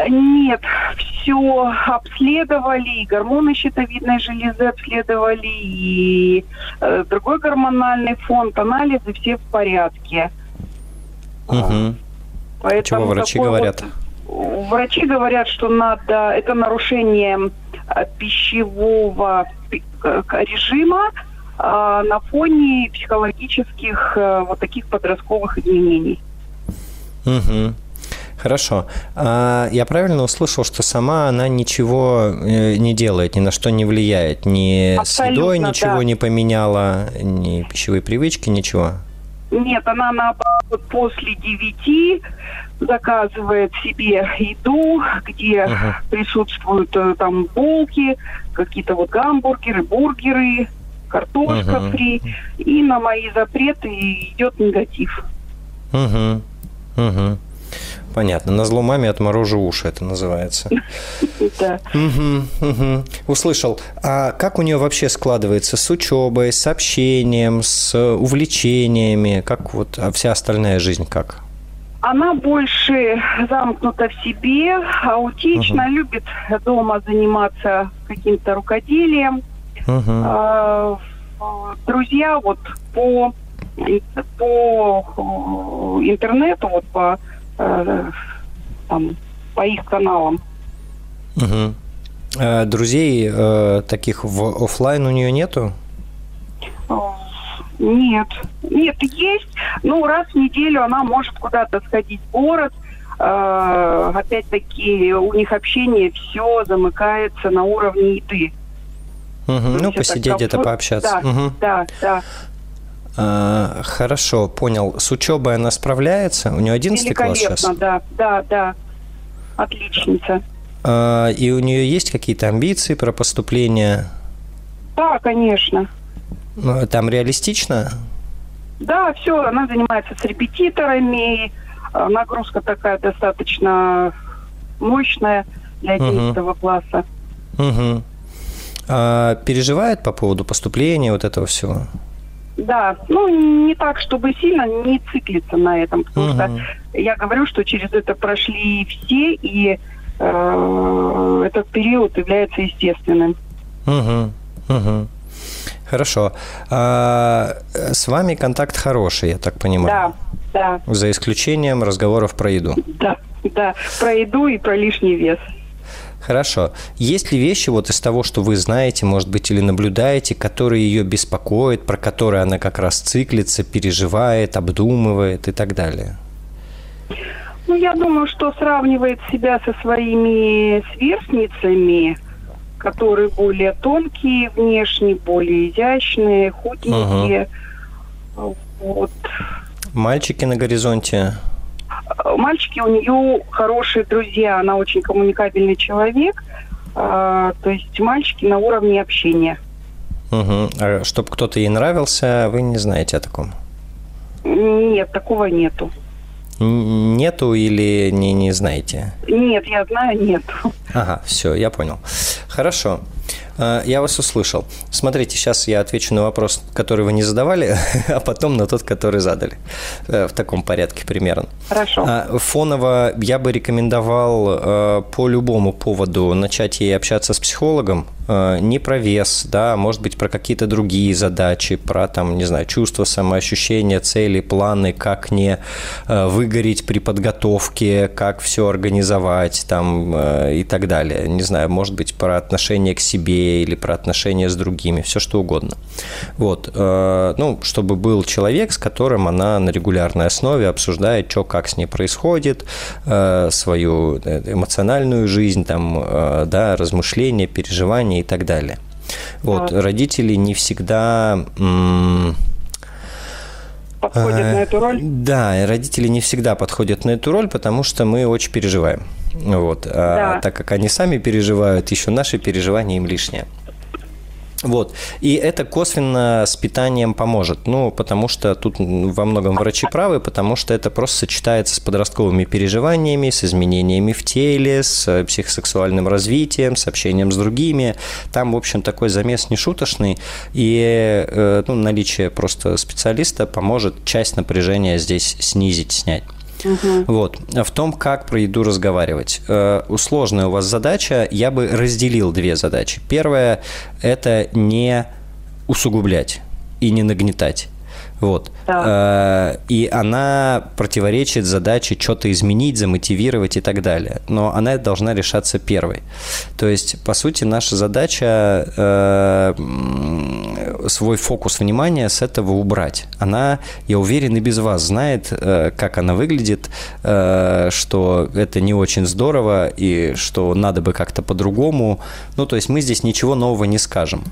Нет, все обследовали, и гормоны щитовидной железы обследовали, и э, другой гормональный фонд, анализы все в порядке. Угу. Поэтому Чего врачи говорят? Вот, врачи говорят, что надо, это нарушение пищевого э, режима э, на фоне психологических э, вот таких подростковых изменений. Угу. Хорошо. А я правильно услышал, что сама она ничего э, не делает, ни на что не влияет, ни Абсолютно, с едой ничего да. не поменяла, ни пищевые привычки, ничего? Нет, она наоборот после девяти заказывает себе еду, где uh присутствуют э, там булки, какие-то вот гамбургеры, бургеры, картошка uh фри. И на мои запреты идет негатив. Угу. Угу. Понятно. На зло маме отморожу уши, это называется. Да. Услышал. А как у нее вообще складывается с учебой, с общением, с увлечениями? Как вот а вся остальная жизнь как? Она больше замкнута в себе, аутична, угу. любит дома заниматься каким-то рукоделием. Угу. друзья вот по по интернету, вот по Э, там, по их каналам. А друзей э, таких в офлайн у нее нету? Нет. Нет, есть. Ну, раз в неделю она может куда-то сходить в город. Э, опять-таки, у них общение все замыкается на уровне еды. Угу. Ну, посидеть где-то, пообщаться. Да, угу. да, да. А, хорошо, понял. С учебой она справляется? У нее 11 класс сейчас? да, да, да. Отличница. А, и у нее есть какие-то амбиции про поступление? Да, конечно. Ну, там реалистично? Да, все, она занимается с репетиторами, а, нагрузка такая достаточно мощная для 11 угу. класса. Угу. А переживает по поводу поступления вот этого всего? Да, ну не так, чтобы сильно не циклиться на этом, потому угу. что я говорю, что через это прошли все, и э, этот период является естественным. Угу, угу. Хорошо. А, с вами контакт хороший, я так понимаю. Да, да. За исключением разговоров про еду. Да, да, про еду и про лишний вес. Хорошо. Есть ли вещи вот из того, что вы знаете, может быть, или наблюдаете, которые ее беспокоят, про которые она как раз циклится, переживает, обдумывает и так далее? Ну, я думаю, что сравнивает себя со своими сверстницами, которые более тонкие внешне, более изящные, худенькие. Ага. Вот. Мальчики на горизонте? Мальчики у нее хорошие друзья, она очень коммуникабельный человек. А, то есть мальчики на уровне общения. Угу. А чтобы кто-то ей нравился, вы не знаете о таком? Нет, такого нету. Нету или не, не знаете? Нет, я знаю, нету. Ага, все, я понял. Хорошо. А, я вас услышал. Смотрите, сейчас я отвечу на вопрос, который вы не задавали, а потом на тот, который задали. Э, в таком порядке примерно. Хорошо. А, фоново я бы рекомендовал э, по любому поводу начать ей общаться с психологом, не про вес, да, может быть, про какие-то другие задачи, про там, не знаю, чувство, самоощущение, цели, планы, как не э, выгореть при подготовке, как все организовать там э, и так далее. Не знаю, может быть, про отношение к себе или про отношения с другими, все что угодно. Вот, ну, чтобы был человек, с которым она на регулярной основе обсуждает, что как с ней происходит, свою эмоциональную жизнь, там, да, размышления, переживания и так далее. Вот, да. родители не всегда подходят а, на эту роль? Да, родители не всегда подходят на эту роль, потому что мы очень переживаем. Вот. А да. А так как они сами переживают, еще наши переживания им лишние. Вот. И это косвенно с питанием поможет. Ну, потому что тут во многом врачи правы, потому что это просто сочетается с подростковыми переживаниями, с изменениями в теле, с психосексуальным развитием, с общением с другими. Там, в общем, такой замес нешуточный, и э, ну, наличие просто специалиста поможет часть напряжения здесь снизить, снять. Угу. Вот. В том, как про еду разговаривать. Э, сложная у вас задача. Я бы разделил две задачи. Первая – это не усугублять и не нагнетать. Вот. Да. Э, и она противоречит задаче что-то изменить, замотивировать и так далее. Но она должна решаться первой. То есть, по сути, наша задача э, свой фокус внимания с этого убрать. Она, я уверен, и без вас знает, э, как она выглядит, что это не очень здорово и что надо бы как-то по-другому. Ну, то есть мы здесь ничего нового не скажем.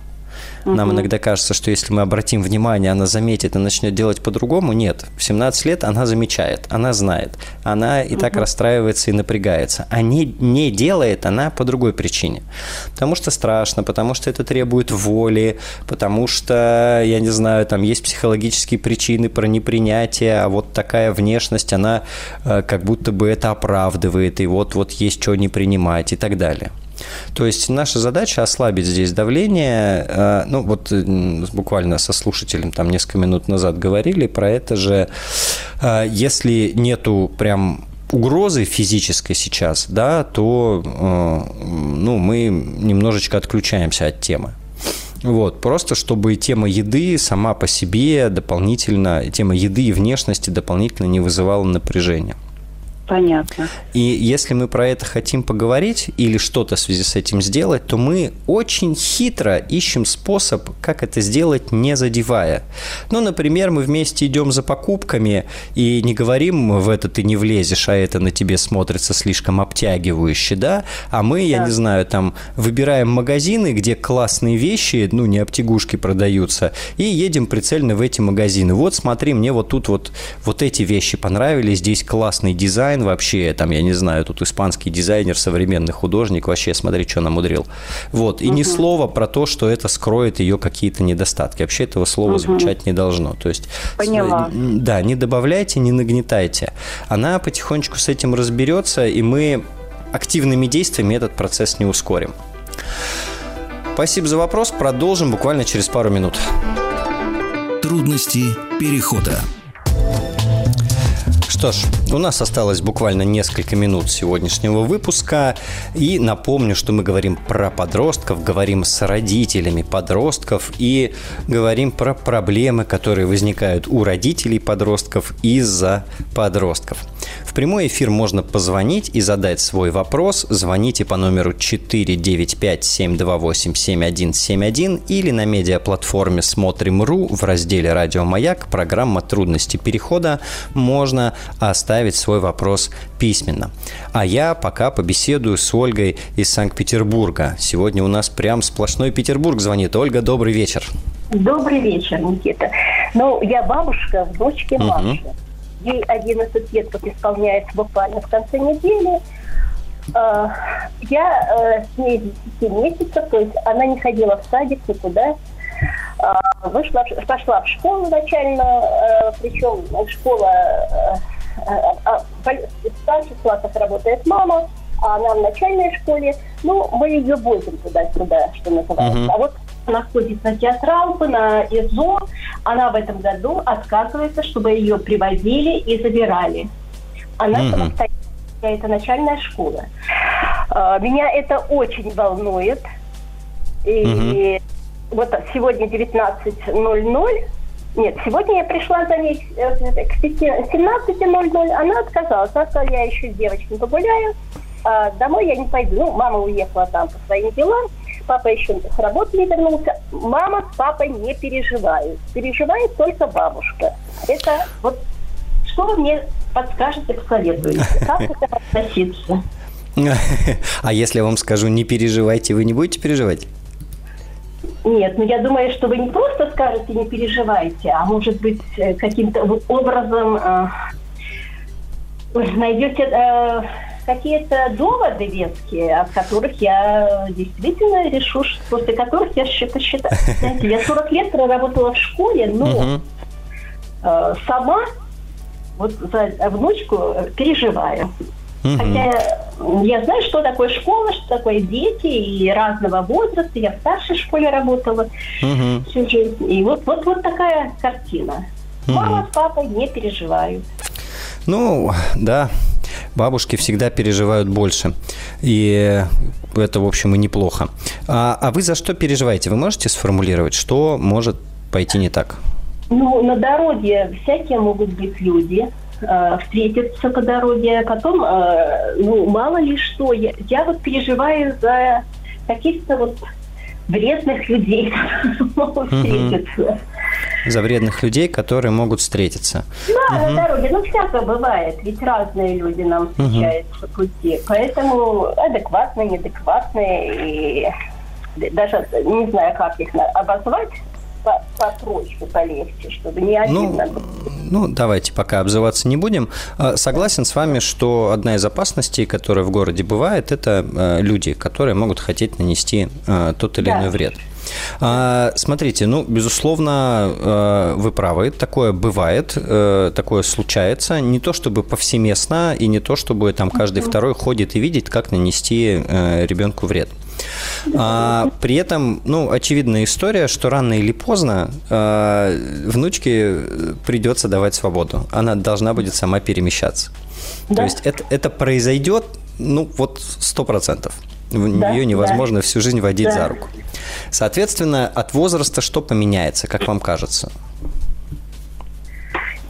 Нам иногда кажется, что если мы обратим внимание, она заметит и начнет делать по-другому. Нет, в 17 лет она замечает, она знает. Она и угу. так расстраивается и напрягается. А не, не делает она по другой причине. Потому что страшно, потому что это требует воли, потому что, я не знаю, там есть психологические причины про непринятие, а вот такая внешность, она э, как будто бы это оправдывает, и вот, вот есть что не принимать и так далее. То есть наша задача ослабить здесь давление. Э, ну, вот буквально со слушателем там несколько минут назад говорили про это же. Э, если нету прям угрозы физической сейчас, да, то э, ну, мы немножечко отключаемся от темы. Вот, просто чтобы тема еды сама по себе дополнительно, тема еды и внешности дополнительно не вызывала напряжения. Понятно. И если мы про это хотим поговорить или что-то в связи с этим сделать, то мы очень хитро ищем способ, как это сделать, не задевая. Ну, например, мы вместе идем за покупками и не говорим в это ты не влезешь, а это на тебе смотрится слишком обтягивающе, да? А мы, я не знаю, там выбираем магазины, где классные вещи, ну, не обтягушки продаются, и едем прицельно в эти магазины. Вот смотри, мне вот тут вот, вот эти вещи понравились, здесь классный дизайн, дизайн вообще, там, я не знаю, тут испанский дизайнер, современный художник, вообще смотри, что намудрил. Вот, и угу. ни слова про то, что это скроет ее какие-то недостатки. Вообще этого слова угу. звучать не должно. То есть, Поняла. да, не добавляйте, не нагнетайте. Она потихонечку с этим разберется, и мы активными действиями этот процесс не ускорим. Спасибо за вопрос. Продолжим буквально через пару минут. Трудности перехода. Что ж, у нас осталось буквально несколько минут сегодняшнего выпуска. И напомню, что мы говорим про подростков, говорим с родителями подростков и говорим про проблемы, которые возникают у родителей подростков из-за подростков. Прямой эфир можно позвонить и задать свой вопрос. Звоните по номеру 495-728-7171 или на медиаплатформе «Смотрим.ру» в разделе «Радио Маяк» программа «Трудности перехода» можно оставить свой вопрос письменно. А я пока побеседую с Ольгой из Санкт-Петербурга. Сегодня у нас прям сплошной Петербург звонит. Ольга, добрый вечер. Добрый вечер, Никита. Ну, я бабушка, дочки угу. Ей 11 лет вот исполняется буквально в конце недели. А, я э, с ней 10 месяцев, то есть она не ходила в садик никуда. А, вышла, пошла в школу начально, э, причем школа э, а, а, в старших классах работает мама, а она в начальной школе. Ну, мы ее возим туда-сюда, что называется. Uh-huh. А вот она ходит на театралку, на ИЗО. Она в этом году отказывается, чтобы ее привозили и забирали. Она uh-huh. самостоятельно, это начальная школа. А, меня это очень волнует. И uh-huh. вот сегодня 19.00 нет, сегодня я пришла за ней э, к 17.00, она отказалась. Она сказала, я еще с девочкой погуляю, а домой я не пойду. Ну, мама уехала там по своим делам, папа еще с работы не вернулся. Мама с папой не переживают. Переживает только бабушка. Это вот что вы мне подскажете, посоветуете? Как к этому относиться? А если я вам скажу, не переживайте, вы не будете переживать? Нет, ну я думаю, что вы не просто скажете не переживайте, а может быть э, каким-то образом э, найдете э, какие-то доводы веские, от которых я действительно решу, после которых я посчитаю. Знаете, я 40 лет проработала в школе, но э, сама вот за внучку переживаю. Угу. Хотя я знаю, что такое школа, что такое дети и разного возраста. Я в старшей школе работала угу. всю жизнь. И вот, вот, вот такая картина. Угу. Мама с папой не переживают. Ну, да, бабушки всегда переживают больше. И это, в общем, и неплохо. А, а вы за что переживаете? Вы можете сформулировать, что может пойти не так? Ну, на дороге всякие могут быть люди, э, встретиться по дороге, потом, э, ну, мало ли что. Я, я вот переживаю за каких-то вот вредных людей, могут встретиться. За вредных людей, которые могут встретиться. Да, угу. на дороге. Ну, всякое бывает. Ведь разные люди нам встречаются угу. пути. Поэтому адекватные, неадекватные. И даже не знаю, как их обозвать попроще, полегче, чтобы не обидно ну, Ну, давайте пока обзываться не будем. А, согласен с вами, что одна из опасностей, которая в городе бывает, это а, люди, которые могут хотеть нанести а, тот или да. иной вред. Смотрите, ну, безусловно, вы правы, такое бывает, э, такое случается, не то чтобы повсеместно, и не то чтобы там каждый второй ходит и видит, как нанести э, ребенку вред. А, при этом, ну, очевидная история, что рано или поздно а, внучке придется давать свободу. Она должна будет сама перемещаться. Да. То есть это, это произойдет, ну, вот сто процентов. Да, Ее невозможно да. всю жизнь водить да. за руку. Соответственно, от возраста что поменяется, как вам кажется?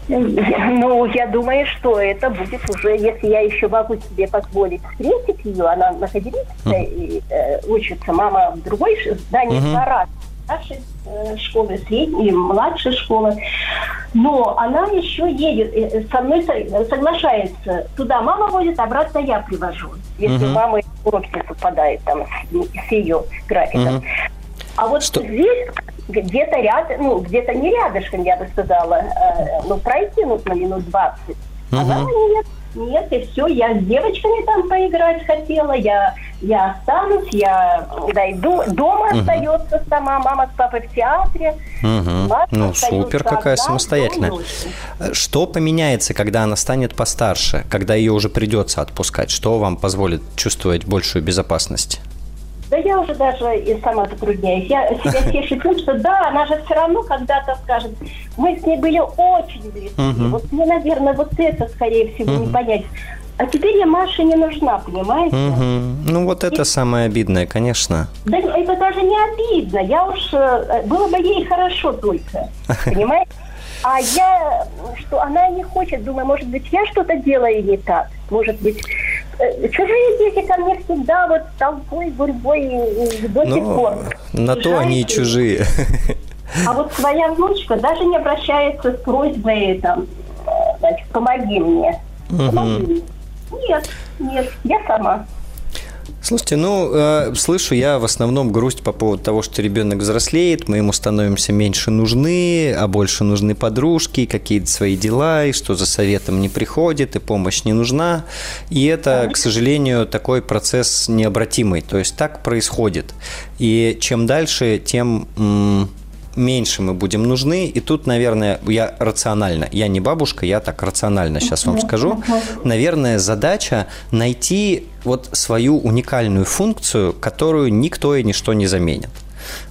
Ну, я думаю, что это будет уже, если я еще могу себе позволить встретить ее, она находится uh-huh. и э, учится, мама в другой здании два раза старшей э, школы, средней, младшей школы. Но она еще едет, э, со мной соглашается. Туда мама водит, обратно я привожу. Если uh-huh. мама уроки не совпадает там с, с ее графиком. Uh-huh. А вот Что? здесь где-то рядом, ну, где-то не рядышком, я бы сказала, э, ну, пройти нужно минут 20. Угу. Она нет, нет, и все, я с девочками там поиграть хотела, я, я останусь, я дойду, дома угу. остается сама, мама с папой в театре. Угу. Ну, супер, какая одна, самостоятельная. Что поменяется, когда она станет постарше, когда ее уже придется отпускать? Что вам позволит чувствовать большую безопасность? Да я уже даже и сама затрудняюсь. Я себя тешу тем, что да, она же все равно когда-то скажет, мы с ней были очень близки. Угу. Вот мне, наверное, вот это, скорее всего, угу. не понять. А теперь я Маше не нужна, понимаете? Угу. Ну вот это и... самое обидное, конечно. Да это даже не обидно. Я уж... Э, было бы ей хорошо только. Понимаете? А я, что она не хочет, думаю, может быть, я что-то делаю не так. Может быть, чужие дети ко мне всегда вот толпой, гурьбой до сих ну, пор. На то они и чужие. А вот своя внучка даже не обращается с просьбой, там, э, значит, помоги мне. Помоги. Нет, нет, я сама. Слушайте, ну, э, слышу я в основном грусть по поводу того, что ребенок взрослеет, мы ему становимся меньше нужны, а больше нужны подружки, какие-то свои дела, и что за советом не приходит, и помощь не нужна. И это, к сожалению, такой процесс необратимый. То есть так происходит. И чем дальше, тем... М- меньше мы будем нужны. И тут, наверное, я рационально, я не бабушка, я так рационально сейчас вам скажу. Наверное, задача найти вот свою уникальную функцию, которую никто и ничто не заменит.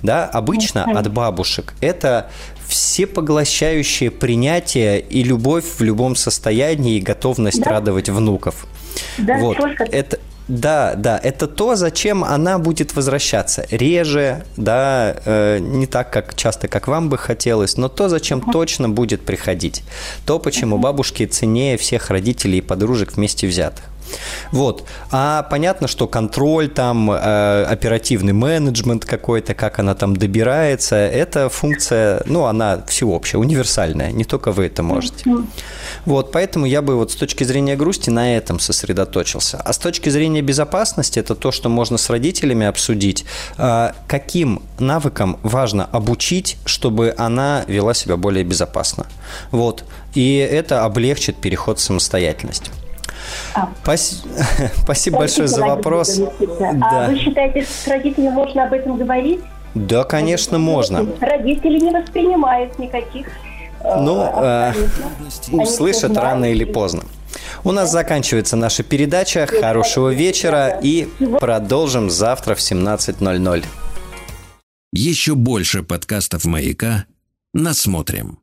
Да, обычно от бабушек это всепоглощающее принятие и любовь в любом состоянии и готовность да? радовать внуков. Да, вот. Это, да, да, это то, зачем она будет возвращаться. Реже, да, э, не так, как часто, как вам бы хотелось, но то, зачем uh-huh. точно будет приходить. То, почему uh-huh. бабушки ценнее всех родителей и подружек вместе взятых. Вот. А понятно, что контроль там, э, оперативный менеджмент какой-то, как она там добирается, это функция, ну, она всеобщая, универсальная, не только вы это можете. Вот, поэтому я бы вот с точки зрения грусти на этом сосредоточился. А с точки зрения безопасности, это то, что можно с родителями обсудить, э, каким навыкам важно обучить, чтобы она вела себя более безопасно. Вот. И это облегчит переход в самостоятельность. А. Спасибо большое за вопрос. А вы считаете, с родителями можно об этом говорить? Да, конечно, можно. Родители не воспринимают никаких э, ну, э, услышат рано или поздно. У нас заканчивается наша передача. Хорошего вечера и продолжим завтра в 17.00. Еще больше подкастов «Маяка» насмотрим.